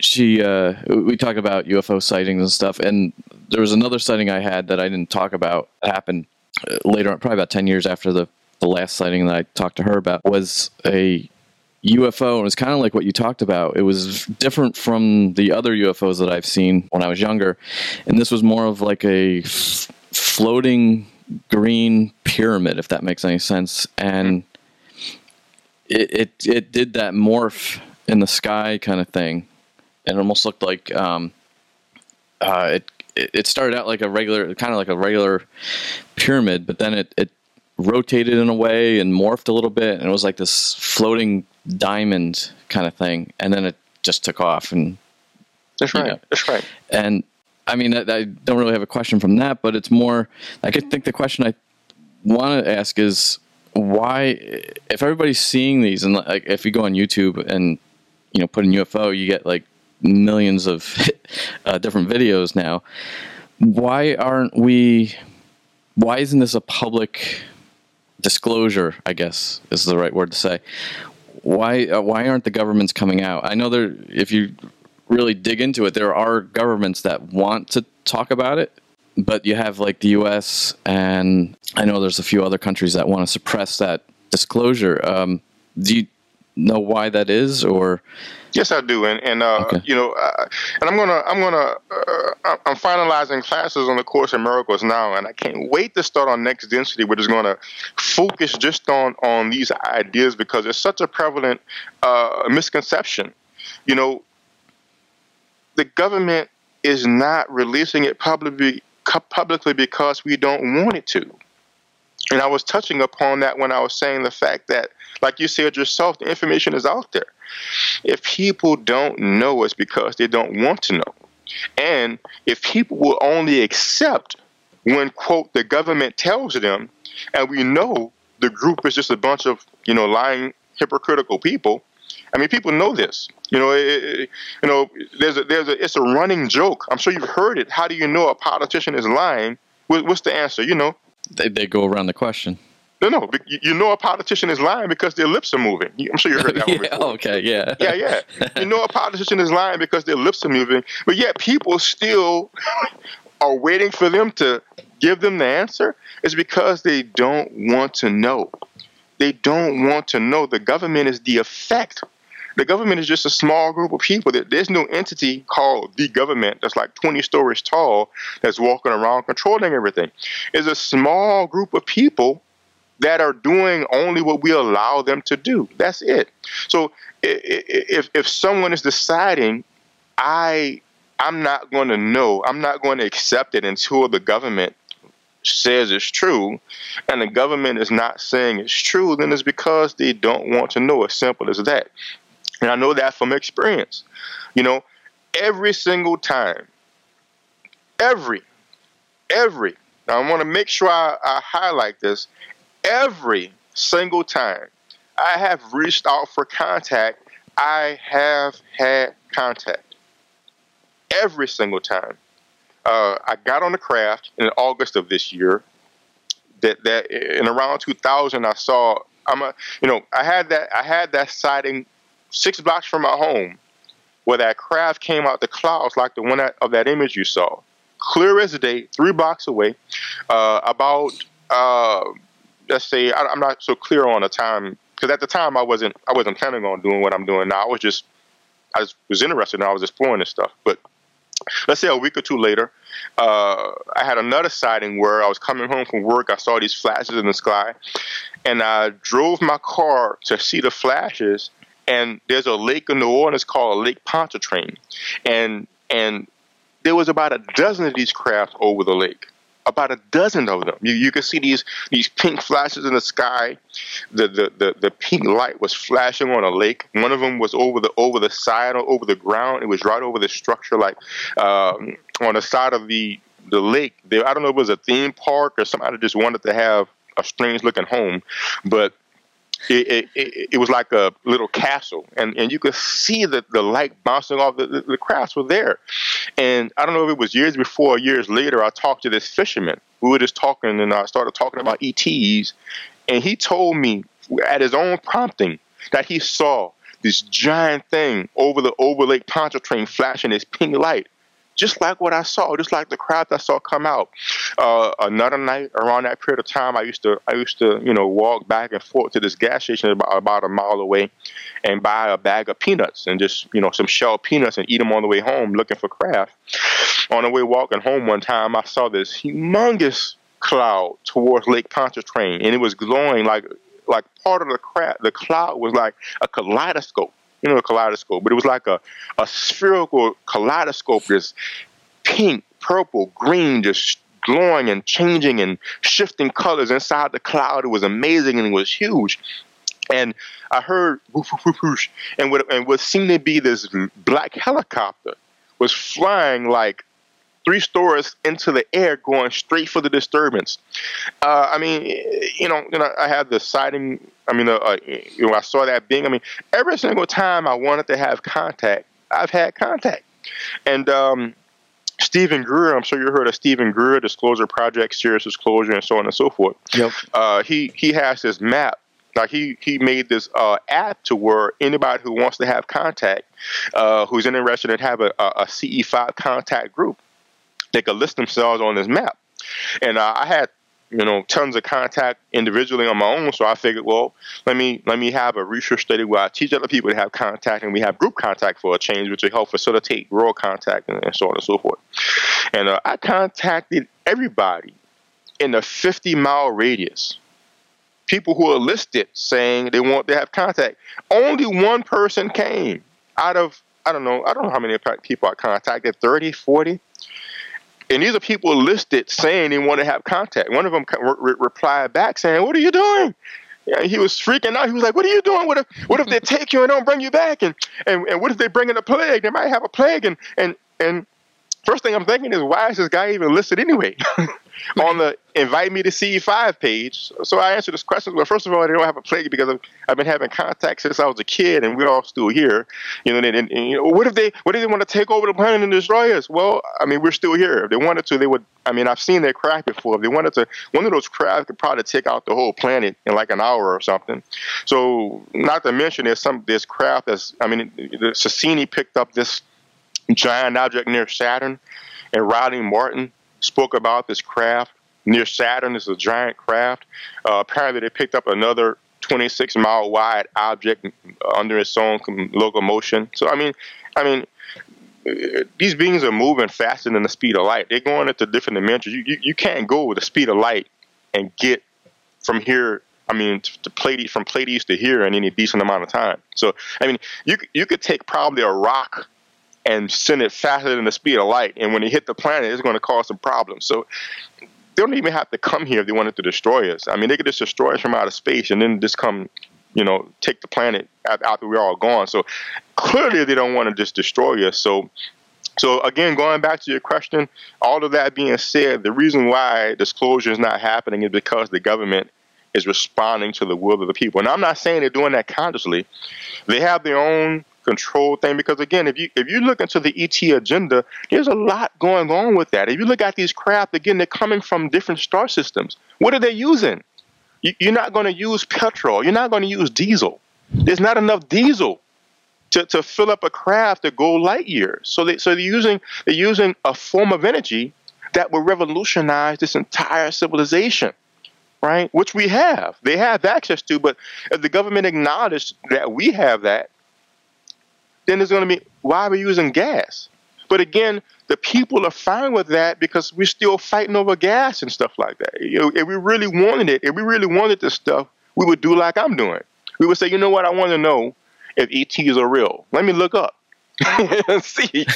she, uh, we talked about UFO sightings and stuff. And there was another sighting I had that I didn't talk about, happened uh, later on, probably about 10 years after the, the last sighting that I talked to her about, was a UFO, and it was kind of like what you talked about. It was different from the other UFOs that I've seen when I was younger, and this was more of like a f- floating green pyramid, if that makes any sense. And it, it it did that morph in the sky kind of thing. And it almost looked like um, uh, it it started out like a regular, kind of like a regular pyramid, but then it, it rotated in a way and morphed a little bit, and it was like this floating diamond kind of thing, and then it just took off. And that's right. know, that's right. And I mean, I, I, don't really have a question from that, but it's more. I think the question I want to ask is why, if everybody's seeing these, and like if you go on YouTube and you know put in UFO, you get like millions of uh, different videos now. Why aren't we? Why isn't this a public disclosure? I guess is the right word to say why uh, why aren't the governments coming out? I know there. If you really dig into it, there are governments that want to talk about it, but you have like the U.S. and I know there's a few other countries that want to suppress that disclosure. Um, do you know why that is, or Yes, I do, and and uh, okay. you know, uh, and I'm gonna I'm gonna uh, I'm finalizing classes on the Course in Miracles now, and I can't wait to start on Next Density, which is gonna focus just on on these ideas because it's such a prevalent uh, misconception. You know, the government is not releasing it publicly publicly because we don't want it to. And I was touching upon that when I was saying the fact that, like you said yourself, the information is out there. If people don't know, it's because they don't want to know. And if people will only accept when, quote, the government tells them, and we know the group is just a bunch of, you know, lying, hypocritical people. I mean, people know this. You know, it, you know, there's a, there's a, it's a running joke. I'm sure you've heard it. How do you know a politician is lying? What's the answer? You know, they, they go around the question. No, no. You know a politician is lying because their lips are moving. I'm sure you heard that yeah, one Okay, yeah. Yeah, yeah. You know a politician is lying because their lips are moving, but yet people still are waiting for them to give them the answer. It's because they don't want to know. They don't want to know. The government is the effect. The government is just a small group of people. There's no entity called the government that's like 20 stories tall that's walking around controlling everything. It's a small group of people that are doing only what we allow them to do. That's it. So if if someone is deciding, I I'm not going to know, I'm not going to accept it until the government says it's true, and the government is not saying it's true, then it's because they don't want to know. As simple as that. And I know that from experience. You know, every single time, every, every, now I want to make sure I, I highlight this every single time I have reached out for contact, I have had contact. Every single time. Uh, I got on the craft in August of this year. That that in around 2000, I saw. I'm a, you know, I had that I had that sighting six blocks from my home, where that craft came out the clouds like the one of that image you saw, clear as day, three blocks away, uh, about. Uh, let's say I, am not so clear on the time because at the time I wasn't I wasn't planning on doing what I'm doing now. I was just I was interested and I was exploring this stuff. But let's say a week or two later, uh, I had another sighting where I was coming home from work. I saw these flashes in the sky, and I drove my car to see the flashes. And there's a lake in New Orleans called Lake Pontchartrain, and and there was about a dozen of these craft over the lake about a dozen of them. You, you can see these these pink flashes in the sky. The, the, the, the pink light was flashing on a lake. One of them was over the over the side or over the ground. It was right over the structure, like um, on the side of the the lake. There, I don't know if it was a theme park or somebody just wanted to have a strange looking home, but it, it, it, was like a little castle, and, and you could see the, the light bouncing off. The, the, the crafts were there. And I don't know if it was years before or years later, I talked to this fisherman. We were just talking, and I started talking about ETs. And he told me at his own prompting that he saw this giant thing over the over Lake Pontchartrain flashing this pink light just like what I saw, just like the crowd I saw come out. Uh, another night around that period of time, I used to I used to you know walk back and forth to this gas station about, about a mile away, and buy a bag of peanuts and just you know some shelled peanuts and eat them on the way home, looking for craft. On the way walking home one time, I saw this humongous cloud towards Lake Pontchartrain, and it was glowing like like part of the crowd. The cloud was like a kaleidoscope you know, a kaleidoscope, but it was like a, a spherical kaleidoscope, just pink, purple, green, just glowing and changing and shifting colors inside the cloud. It was amazing and it was huge. And I heard whoosh, whoosh, whoosh, and what and what seemed to be this black helicopter was flying like three stories into the air, going straight for the disturbance. Uh, I mean, you know, you know, I had the sighting. I mean, uh, uh, you know, I saw that being. I mean, every single time I wanted to have contact, I've had contact, and. Um, Steven Greer, I'm sure you heard of Steven Greer, Disclosure Project, Sirius Disclosure, and so on and so forth. Yep. Uh, he he has this map like he he made this uh, app to where anybody who wants to have contact, uh, who's interested in have a, a, CE5 contact group, they could list themselves on this map. And uh, I had you know tons of contact individually on my own. So I figured, well, let me let me have a research study where I teach other people to have contact, and we have group contact for a change, which will help facilitate rural contact and, and so on and so forth. And uh, I contacted everybody in a 50 mile radius. People who are listed saying they want to have contact. Only one person came out of I don't know I don't know how many people I contacted 30, 40 and these are people listed saying they want to have contact. One of them re- replied back saying, "What are you doing?" Yeah, he was freaking out. He was like, "What are you doing? What if what if they take you and don't bring you back? And and, and what if they bring in a plague? They might have a plague." And and and first thing I'm thinking is, why is this guy even listed anyway? on the invite me to C5 page. So I answered this question. Well, first of all, they don't have a plague because I've, I've been having contact since I was a kid, and we're all still here. You know, and, and, and, you know, what if they what if they want to take over the planet and destroy us? Well, I mean, we're still here. If they wanted to, they would. I mean, I've seen their craft before. If they wanted to, one of those crafts could probably take out the whole planet in like an hour or something. So, not to mention, there's some this craft that's. I mean, the Cassini picked up this giant object near Saturn, and Riley Martin spoke about this craft near Saturn. It's a giant craft. Uh, apparently, they picked up another 26 mile wide object under its own locomotion. So, I mean, I mean, these beings are moving faster than the speed of light. They're going into different dimensions. You, you, you can't go with the speed of light and get from here. I mean, to Pleiades from Pleiades to here in any decent amount of time. So, I mean, you you could take probably a rock and send it faster than the speed of light. And when it hit the planet, it's going to cause some problems. So they don't even have to come here if they wanted to destroy us. I mean, they could just destroy us from outer space and then just come, you know, take the planet after we're all gone. So clearly they don't want to just destroy us. So so again, going back to your question, all of that being said, the reason why disclosure is not happening is because the government is responding to the will of the people. And I'm not saying they're doing that consciously. They have their own control thing because again if you if you look into the ET agenda there's a lot going on with that. If you look at these craft again they're coming from different star systems. What are they using? You're not going to use petrol. You're not going to use diesel. There's not enough diesel to, to fill up a craft to go light years. So they so they're using they're using a form of energy that will revolutionize this entire civilization right? Which we have. They have access to, but if the government acknowledged that we have that, then there's going to be why are we using gas? But again, the people are fine with that because we're still fighting over gas and stuff like that. You know, if we really wanted it, if we really wanted this stuff, we would do like I'm doing. We would say, you know what, I want to know if ETs are real. Let me look up and see.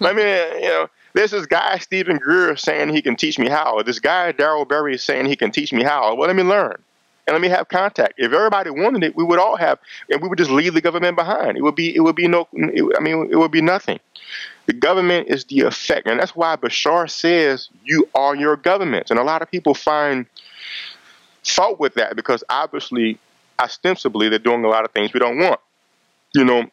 Let me, you know, there's this guy Steven Greer saying he can teach me how. This guy Daryl Berry is saying he can teach me how. Well, let me learn and let me have contact. If everybody wanted it, we would all have, and we would just leave the government behind. It would be, it would be no, it, I mean, it would be nothing. The government is the effect, and that's why Bashar says you are your government. And a lot of people find fault with that because obviously, ostensibly, they're doing a lot of things we don't want. You know,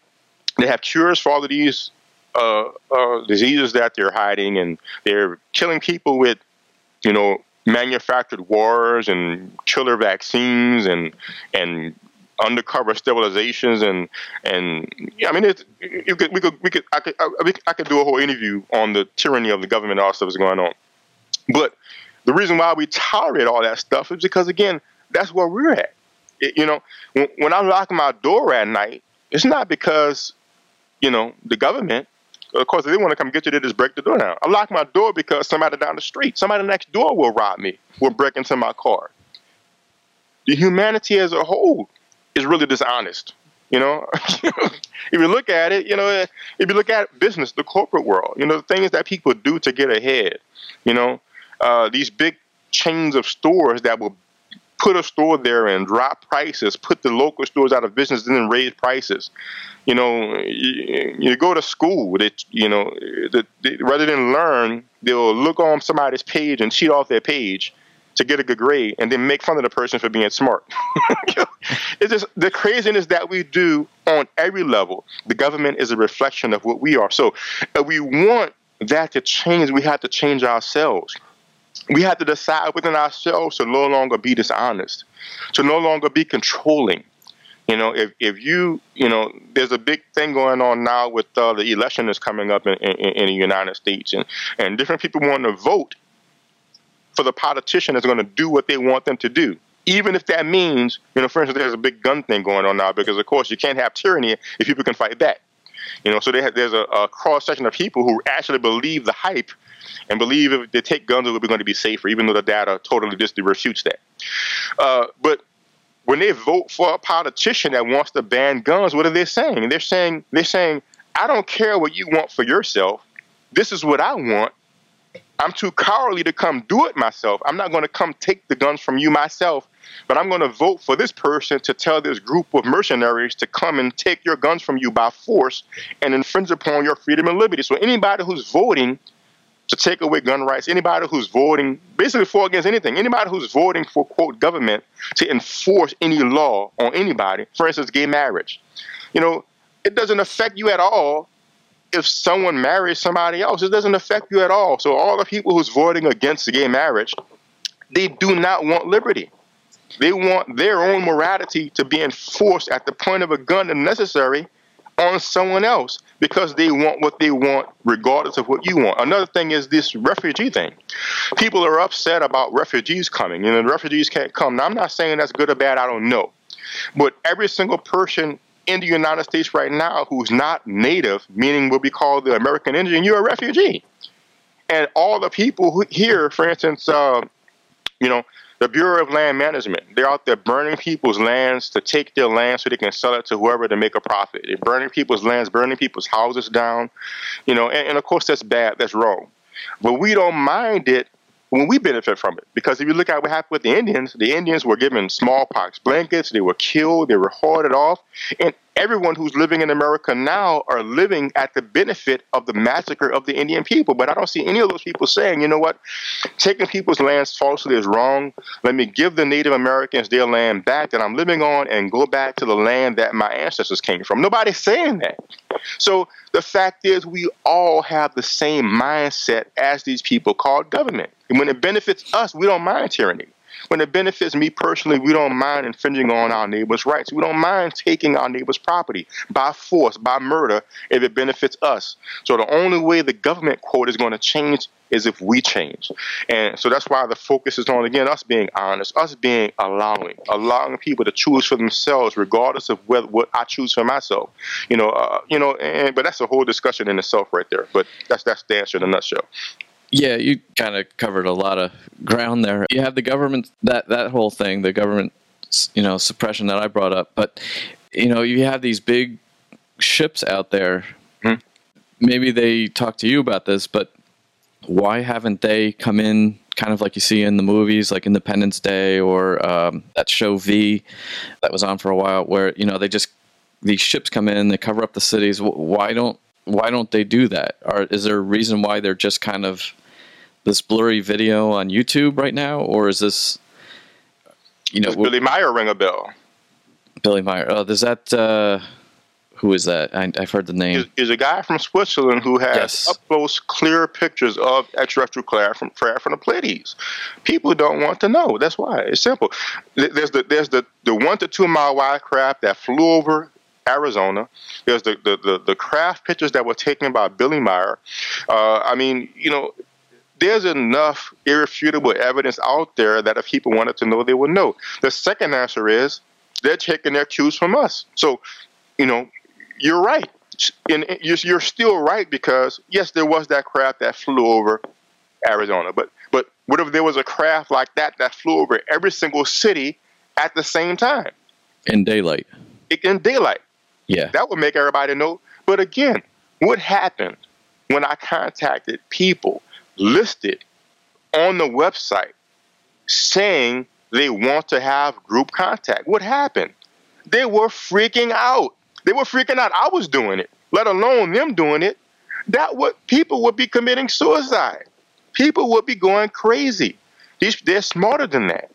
they have cures for all of these uh, uh, diseases that they're hiding, and they're killing people with, you know, manufactured wars and killer vaccines and and undercover sterilizations and and I mean it's, you could we could we could I could I, I could do a whole interview on the tyranny of the government and all stuff that's going on, but the reason why we tolerate all that stuff is because again that's where we're at. It, you know, when, when I lock my door at night, it's not because you know the government of course, if they want to come get you, they just break the door down. I lock my door because somebody down the street, somebody next door will rob me, will break into my car. The humanity as a whole is really dishonest. You know, if you look at it, you know, if you look at business, the corporate world, you know, the things that people do to get ahead, you know, uh, these big chains of stores that will put a store there and drop prices, put the local stores out of business, and then raise prices. You know, you, you go to school, that you know, the, the, rather than learn, they'll look on somebody's page and cheat off their page to get a good grade, and then make fun of the person for being smart. it's just the craziness that we do on every level. The government is a reflection of what we are. So, if we want that to change, we have to change ourselves we have to decide within ourselves to no longer be dishonest, to no longer be controlling. You know, if, if you, you know, there's a big thing going on now with uh, the election that's coming up in, in, in the United States, and, and different people want to vote for the politician that's going to do what they want them to do. Even if that means, you know, for instance, there's a big gun thing going on now because, of course, you can't have tyranny if people can fight back. You know, so have, there's a, a cross section of people who actually believe the hype and believe if they take guns, it will be going to be safer, even though the data totally just refutes that. Uh, but when they vote for a politician that wants to ban guns, what are they saying? They're saying they're saying, I don't care what you want for yourself. This is what I want. I'm too cowardly to come do it myself. I'm not going to come take the guns from you myself, but I'm going to vote for this person to tell this group of mercenaries to come and take your guns from you by force and infringe upon your freedom and liberty. So anybody who's voting to take away gun rights, anybody who's voting basically for against anything, anybody who's voting for quote government to enforce any law on anybody, for instance, gay marriage, you know, it doesn't affect you at all if someone marries somebody else. It doesn't affect you at all. So all the people who's voting against gay marriage, they do not want liberty. They want their own morality to be enforced at the point of a gun if necessary on someone else because they want what they want regardless of what you want. Another thing is this refugee thing. People are upset about refugees coming, and the refugees can't come. Now, I'm not saying that's good or bad, I don't know. But every single person in the United States right now who's not native, meaning what we call the American Indian, you're a refugee. And all the people here, for instance, uh, you know, the Bureau of Land Management, they're out there burning people's lands to take their land so they can sell it to whoever to make a profit. They're burning people's lands, burning people's houses down, you know, and, and of course that's bad, that's wrong. But we don't mind it when we benefit from it. Because if you look at what happened with the Indians, the Indians were given smallpox blankets, they were killed, they were hoarded off, and everyone who's living in America now are living at the benefit of the massacre of the Indian people. But I don't see any of those people saying, you know what, taking people's lands falsely is wrong. Let me give the Native Americans their land back that I'm living on and go back to the land that my ancestors came from. Nobody's saying that. So the fact is, we all have the same mindset as these people called government. And when it benefits us, we don't mind tyranny. When it benefits me personally, we don't mind infringing on our neighbor's rights. We don't mind taking our neighbor's property by force, by murder, if it benefits us. So the only way the government quote is going to change is if we change. And so that's why the focus is on, again, us being honest, us being allowing, allowing people to choose for themselves, regardless of whether, what I choose for myself. You know, uh, you know, and, but that's a whole discussion in itself right there. But that's, that's the answer in a nutshell. Yeah, you kind of covered a lot of ground there. You have the government that that whole thing, the government, you know, suppression that I brought up, but you know, you have these big ships out there. Mm-hmm. Maybe they talk to you about this, but why haven't they come in kind of like you see in the movies like independence day or um, that show v that was on for a while where you know they just these ships come in they cover up the cities why don't why don't they do that or is there a reason why they're just kind of this blurry video on YouTube right now, or is this, you know, Does Billy Meier ring a bell? Billy Meier. Oh, does that? Uh, who is that? I, have heard the name. He's, a guy from Switzerland who has yes. up close, clear pictures of extraterrestrial craft from, craft from the Pleiades. People don't want to know. That's why it's simple. There's the there's the the one to two mile wide craft that flew over Arizona. There's the, the, the, the, craft pictures that were taken by Billy Meier. Uh, I mean, you know, there's enough irrefutable evidence out there that if people wanted to know, they would know. The second answer is they're taking their cues from us. So, you know, you're right. And you're still right because yes, there was that craft that flew over Arizona, but but what if there was a craft like that that flew over every single city at the same time in daylight? In daylight, yeah, that would make everybody know. But again, what happened when I contacted people listed on the website saying they want to have group contact. What happened? They were freaking out. They were freaking out. I was doing it, let alone them doing it. That would people would be committing suicide. People would be going crazy. These, they're smarter than that.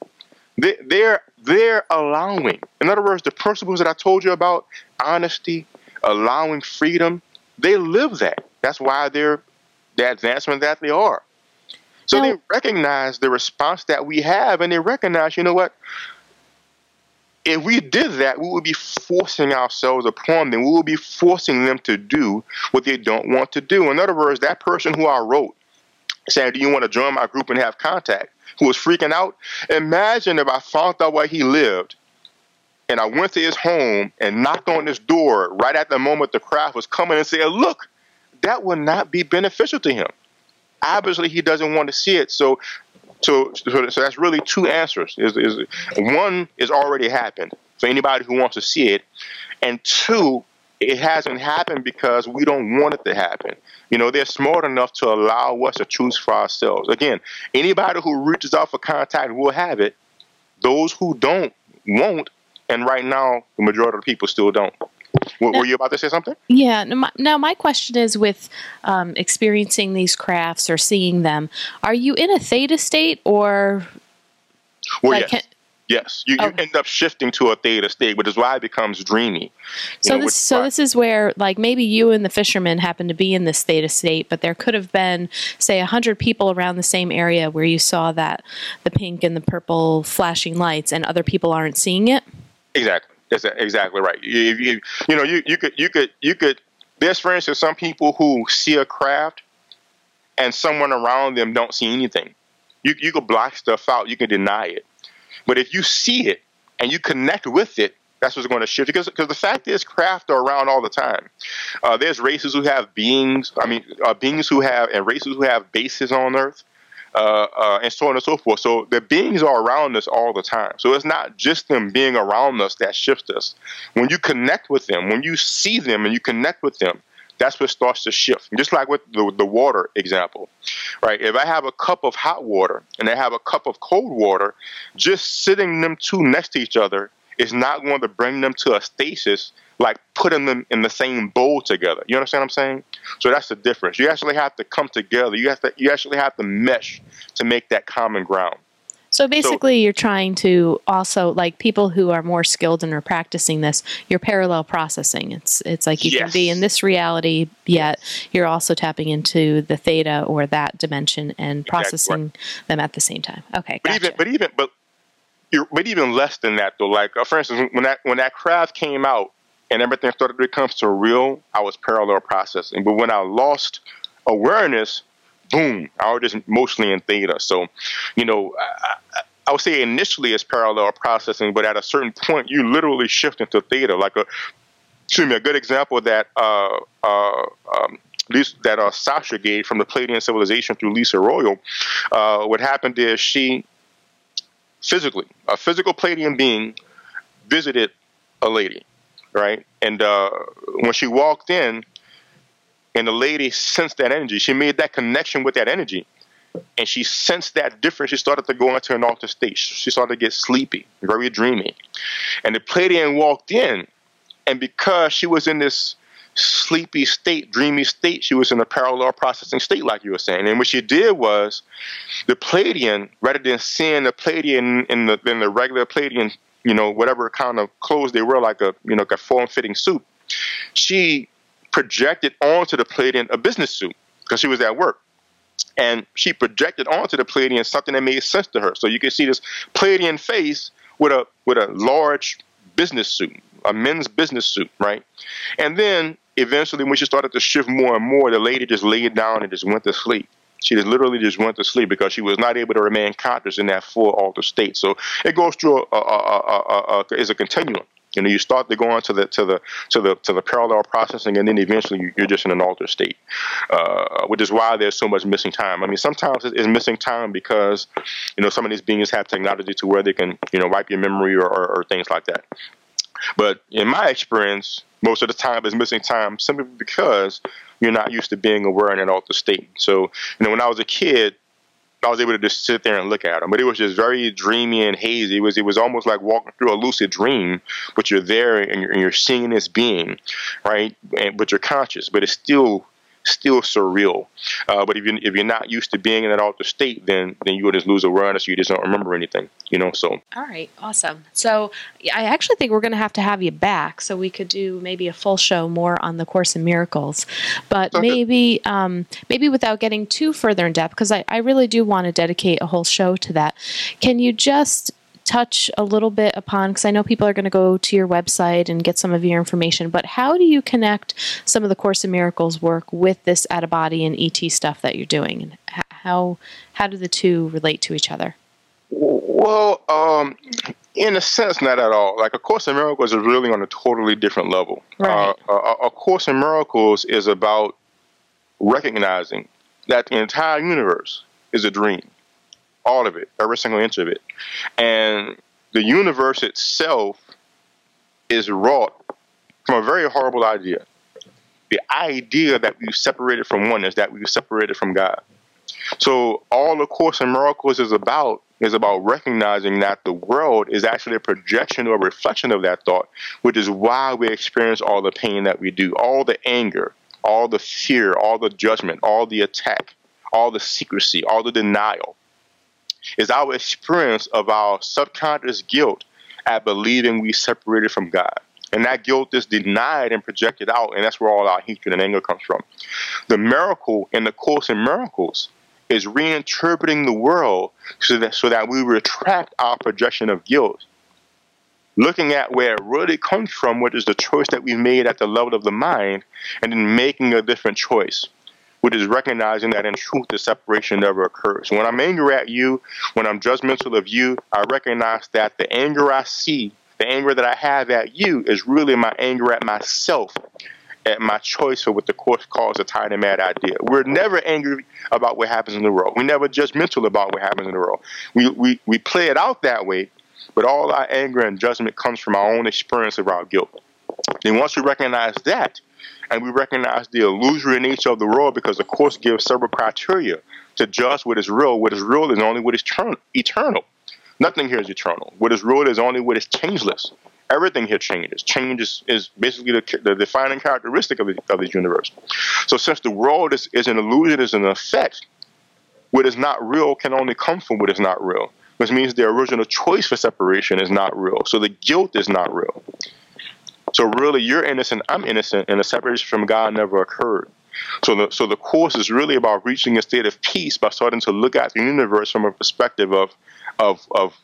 They, they're they're allowing. In other words, the principles that I told you about honesty, allowing freedom, they live that. That's why they're the advancement that they are. So now, they recognize the response that we have, and they recognize, you know what? If we did that, we would be forcing ourselves upon them. We would be forcing them to do what they don't want to do. In other words, that person who I wrote saying, Do you want to join my group and have contact? Who was freaking out. Imagine if I found out where he lived and I went to his home and knocked on his door right at the moment the craft was coming and said, Look, that would not be beneficial to him. Obviously, he doesn't want to see it. So, so, so, so that's really two answers. Is, is one is already happened for anybody who wants to see it, and two, it hasn't happened because we don't want it to happen. You know, they're smart enough to allow us to choose for ourselves. Again, anybody who reaches out for contact will have it. Those who don't won't. And right now, the majority of the people still don't. Were, now, were you about to say something? Yeah. Now my, now, my question is with um, experiencing these crafts or seeing them, are you in a theta state or? Well, like, yes. Yes, you, you oh. end up shifting to a theta state, which is why it becomes dreamy. So know, this, so this is where, like, maybe you and the fisherman happen to be in this theta state, but there could have been, say, a hundred people around the same area where you saw that the pink and the purple flashing lights, and other people aren't seeing it. Exactly. That's exactly right. You, you, you know, you, you could, you could, you could. There's, for instance, some people who see a craft, and someone around them don't see anything. You, you could block stuff out. You can deny it but if you see it and you connect with it, that's what's going to shift. Because because the fact is, craft are around all the time. Uh, there's races who have beings. I mean, uh, beings who have and races who have bases on Earth. Uh, uh, and so on and so forth. So the beings are around us all the time. So it's not just them being around us that shifts us. When you connect with them, when you see them and you connect with them, that's what starts to shift. Just like with the, the water example, right? If I have a cup of hot water and I have a cup of cold water, just sitting them two next to each other is not going to bring them to a stasis like putting them in the same bowl together. You understand what I'm saying? So that's the difference. You actually have to come together. You have to you actually have to mesh to make that common ground. So basically, so, you're trying to also like people who are more skilled and are practicing this. You're parallel processing. It's it's like you yes. can be in this reality, yet you're also tapping into the theta or that dimension and processing exactly right. them at the same time. Okay, but gotcha. even but even but but even less than that though. Like uh, for instance, when that when that craft came out and everything started to become surreal, I was parallel processing. But when I lost awareness, boom, I was just mostly in theta. So, you know, I, I would say initially it's parallel processing, but at a certain point, you literally shift into theta. Like a, excuse me, a good example that uh, uh, um, that uh, Sasha gave from the Pleiadian civilization through Lyssa Royal. Uh, what happened is she physically, a physical Pleiadian being, visited a lady, right? And uh, when she walked in, and the lady sensed that energy. She made that connection with that energy. And she sensed that difference. She started to go into an altered state. She started to get sleepy, very dreamy. And the Pleiadian walked in, and because she was in this sleepy state, dreamy state, she was in a parallel processing state, like you were saying. And what she did was, the Pleiadian, rather than seeing the Pleiadian in the in the regular Pleiadian, you know, whatever kind of clothes they wear, like a you know, like a form-fitting suit, she projected onto the Pleiadian a business suit because she was at work. And she projected onto the Pleiadian something that made sense to her. So you can see this Pleiadian face with a with a large business suit, a men's business suit, right? And then eventually, when she started to shift more and more, the lady just laid down and just went to sleep. She just literally just went to sleep because she was not able to remain conscious in that full altered state. So it goes through a, a, a, a, a is a continuum. You know, you start to go on to the to the to the to the parallel processing, and then eventually you're just in an altered state, uh, which is why there's so much missing time. I mean, sometimes it's missing time because you know some of these beings have technology to where they can you know wipe your memory or, or, or things like that. But in my experience, most of the time is missing time simply because you're not used to being aware in an altered state. So, you know, when I was a kid, I was able to just sit there and look at them. But it was just very dreamy and hazy. It was it was almost like walking through a lucid dream, but you're there and you're, and you're seeing this being, right? And, but you're conscious, but it's still still surreal. Uh, but if you if you're not used to being in that altered state, then then you would just lose awareness. You just don't remember anything, you know. So all right, awesome. So I actually think we're going to have to have you back so we could do maybe a full show more on the Course in Miracles, but okay. maybe um, maybe without getting too further in depth because I, I really do want to dedicate a whole show to that. Can you just touch a little bit upon because I know people are going to go to your website and get some of your information, but how do you connect some of the Course in Miracles work with this out of body and ET stuff that you're doing? And how how do the two relate to each other? Well, um, in a sense, not at all. Like A Course in Miracles is really on a totally different level. Right. Uh, a, a Course in Miracles is about recognizing that the entire universe is a dream, all of it, every single inch of it, and the universe itself is wrought from a very horrible idea. The idea that we've separated from one is that we've separated from God. So all the Course in Miracles is about is about recognizing that the world is actually a projection or a reflection of that thought, which is why we experience all the pain that we do, all the anger, all the fear, all the judgment, all the attack, all the secrecy, all the denial. Is our experience of our subconscious guilt at believing we separated from God. And that guilt is denied and projected out, and that's where all our hatred and anger comes from. The miracle in the Course in Miracles is reinterpreting the world so that so that we retract our projection of guilt. Looking at where it really comes from, which is the choice that we made at the level of the mind, and then making a different choice, which is recognizing that in truth the separation never occurs. When I'm angry at you, when I'm judgmental of you, I recognize that the anger I see, the anger that I have at you, is really my anger at myself at my choice for what the course calls a and mad idea. We're never angry about what happens in the world. We're never judgmental about what happens in the world. We, we, we play it out that way, but all our anger and judgment comes from our own experience of our guilt. And once we recognize that, and we recognize the illusory nature of the world, because the Course gives several criteria to judge what is real. What is real is only what is eternal. Nothing here is eternal. What is real is only what is changeless everything here changes. Change is, is basically the, the, defining characteristic of, of this universe. So since the world is, is an illusion, is an effect, what is not real can only come from what is not real, which means the original choice for separation is not real. So the guilt is not real. So really, you're innocent, I'm innocent, and the separation from God never occurred. So the so the course is really about reaching a state of peace by starting to look at the universe from a perspective of of of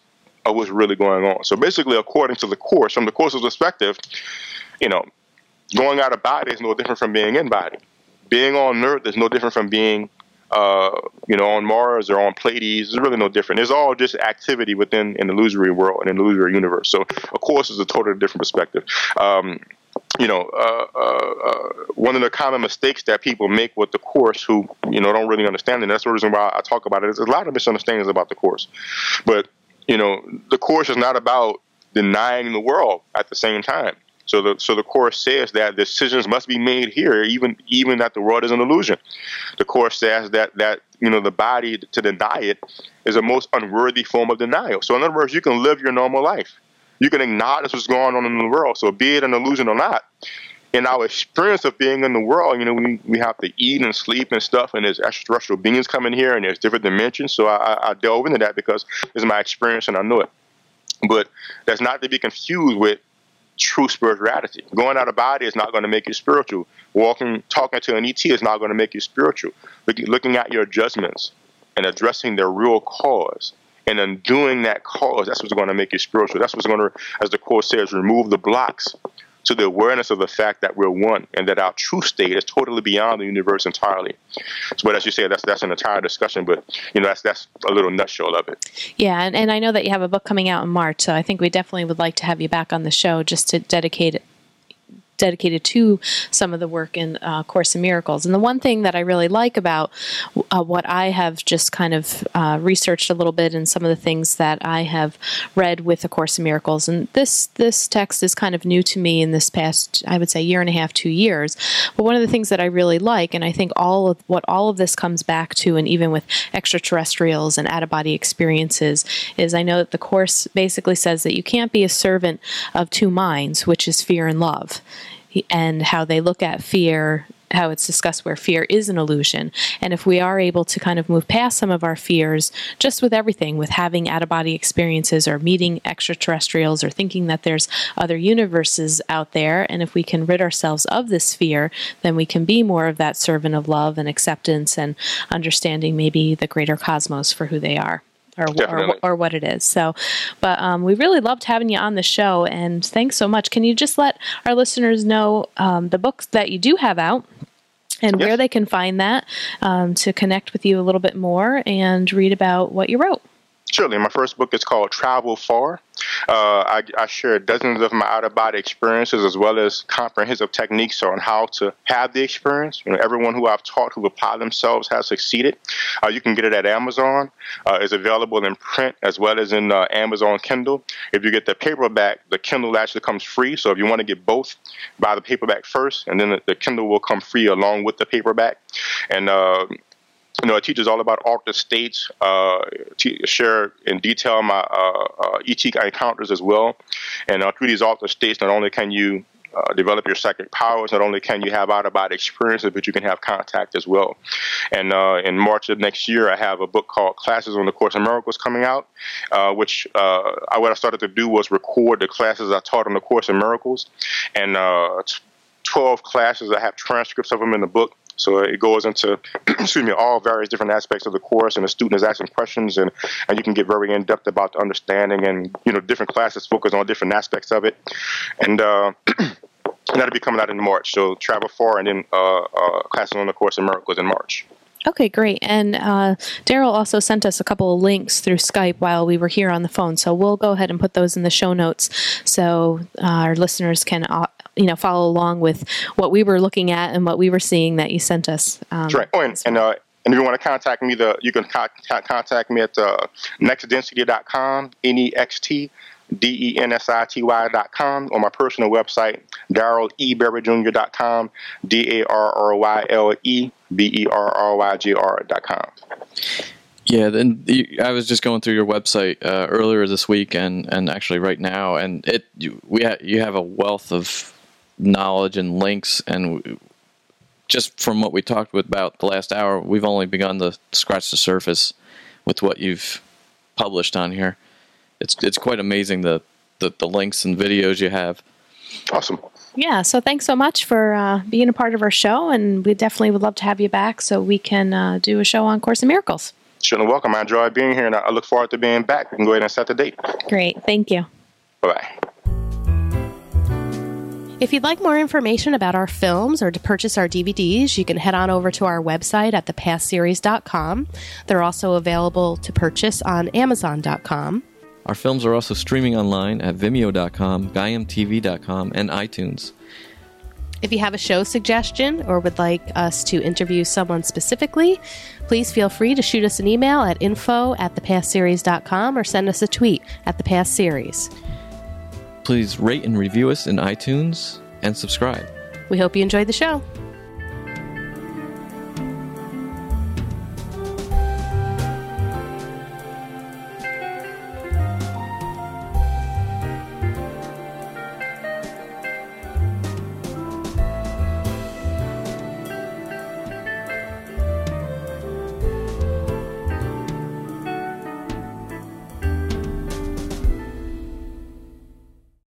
of what's really going on. So basically, according to the course, from the course's perspective, you know, going out of body is no different from being in body. Being on Earth is no different from being, uh, you know, on Mars or on Pleiades. It's really no different. It's all just activity within an illusory world, and an illusory universe. So, of course, it's a totally different perspective. Um, you know, uh, uh, uh, one of the common mistakes that people make with the course, who you know don't really understand it. And that's the reason why I talk about it. There's a lot of misunderstandings about the course, but you know, the course is not about denying the world at the same time. So the so the course says that decisions must be made here, even even that the world is an illusion. The course says that that you know the body to deny it is a most unworthy form of denial. So in other words, you can live your normal life. You can acknowledge what's going on in the world. So be it an illusion or not, in our experience of being in the world, you know, we, we have to eat and sleep and stuff, and there's extraterrestrial beings coming here, and there's different dimensions. So I, I delve into that because it's my experience and I know it. But that's not to be confused with true spirituality. Going out of body is not going to make you spiritual. Walking, talking to an ET is not going to make you spiritual. Looking, at your judgments and addressing their real cause and undoing that cause, that's what's going to make you spiritual. That's what's going to, as the Course says, remove the blocks to the awareness of the fact that we're one and that our true state is totally beyond the universe entirely. So, but as you say, that's that's an entire discussion. But you know, that's that's a little nutshell of it. Yeah, and, and I know that you have a book coming out in March, so I think we definitely would like to have you back on the show just to dedicate dedicated to some of the work in uh, Course in Miracles. And the one thing that I really like about uh, what I have just kind of uh, researched a little bit and some of the things that I have read with the Course in Miracles, and this this text is kind of new to me in this past, I would say, year and a half, two years. But one of the things that I really like, and I think all of what all of this comes back to, and even with extraterrestrials and out of body experiences, is I know that the Course basically says that you can't be a servant of two minds, which is fear and love and how they look at fear how it's discussed where fear is an illusion. And if we are able to kind of move past some of our fears, just with everything, with having out of body experiences or meeting extraterrestrials or thinking that there's other universes out there, and if we can rid ourselves of this fear, then we can be more of that servant of love and acceptance and understanding maybe the greater cosmos for who they are or, or, or, what it is. So, but um, we really loved having you on the show, and thanks so much. Can you just let our listeners know um, the books that you do have out? and yes. where they can find that um, to connect with you a little bit more and read about what you wrote. Surely. My first book is called Travel Far. Uh, I, I share dozens of my out of body experiences as well as comprehensive techniques on how to have the experience. You know, everyone who I've taught who apply themselves has succeeded. Uh, you can get it at Amazon. Uh, it's available in print as well as in uh, Amazon Kindle. If you get the paperback, the Kindle actually comes free. So if you want to get both, buy the paperback first, and then the, the Kindle will come free along with the paperback. And uh, you know, it teaches all about altered states, uh, share in detail my uh, uh, encounters as well. And uh, through these altered states, not only can you uh, develop your psychic powers. Not only can you have out of body experiences, but you can have contact as well. And uh, in March of next year, I have a book called Classes on the Course in Miracles coming out, uh, which uh, I, what I started to do was record the classes I taught on the Course in Miracles. And uh, 12 classes, I have transcripts of them in the book. So it goes into, excuse me, all various different aspects of the course, and the student is asking questions, and, and you can get very in depth about the understanding, and you know, different classes focus on different aspects of it, and. Uh, that'll be coming out in March. So travel far, and then uh, uh, classes on the Course in Miracles in March. Okay, great. And uh, Darryl also sent us a couple of links through Skype while we were here on the phone. So we'll go ahead and put those in the show notes so uh, our listeners can uh, you know follow along with what we were looking at and what we were seeing that you sent us. Um, That's right. Oh, and, and, uh, and if you want to contact me, the you can co- contact me at uh, nextdensity.com, N E X T D E N S I T Y dot com, on my personal website, Darryl E. Berry Jr.com, D A R R Y L E B E R R Y G R dot com. Yeah, then I was just going through your website uh, earlier this week, and, and actually right now, and it you, we ha- you have a wealth of knowledge and links and just from what we talked about the last hour we've only begun to scratch the surface with what you've published on here it's it's quite amazing the the, the links and videos you have awesome yeah so thanks so much for uh, being a part of our show and we definitely would love to have you back so we can uh, do a show on course in miracles Sure, welcome. I enjoy being here, and I look forward to being back. We can go ahead and set the date. Great. Thank you. Bye bye. If you'd like more information about our films or to purchase our DVDs, you can head on over to our website at thepastseries.com. They're also available to purchase on amazon.com. Our films are also streaming online at vimeo.com, gaiamtv.com, and iTunes. If you have a show suggestion or would like us to interview someone specifically, please feel free to shoot us an email at info at thepastseries.com or send us a tweet at thepastseries. Please rate and review us in iTunes and subscribe. We hope you enjoyed the show.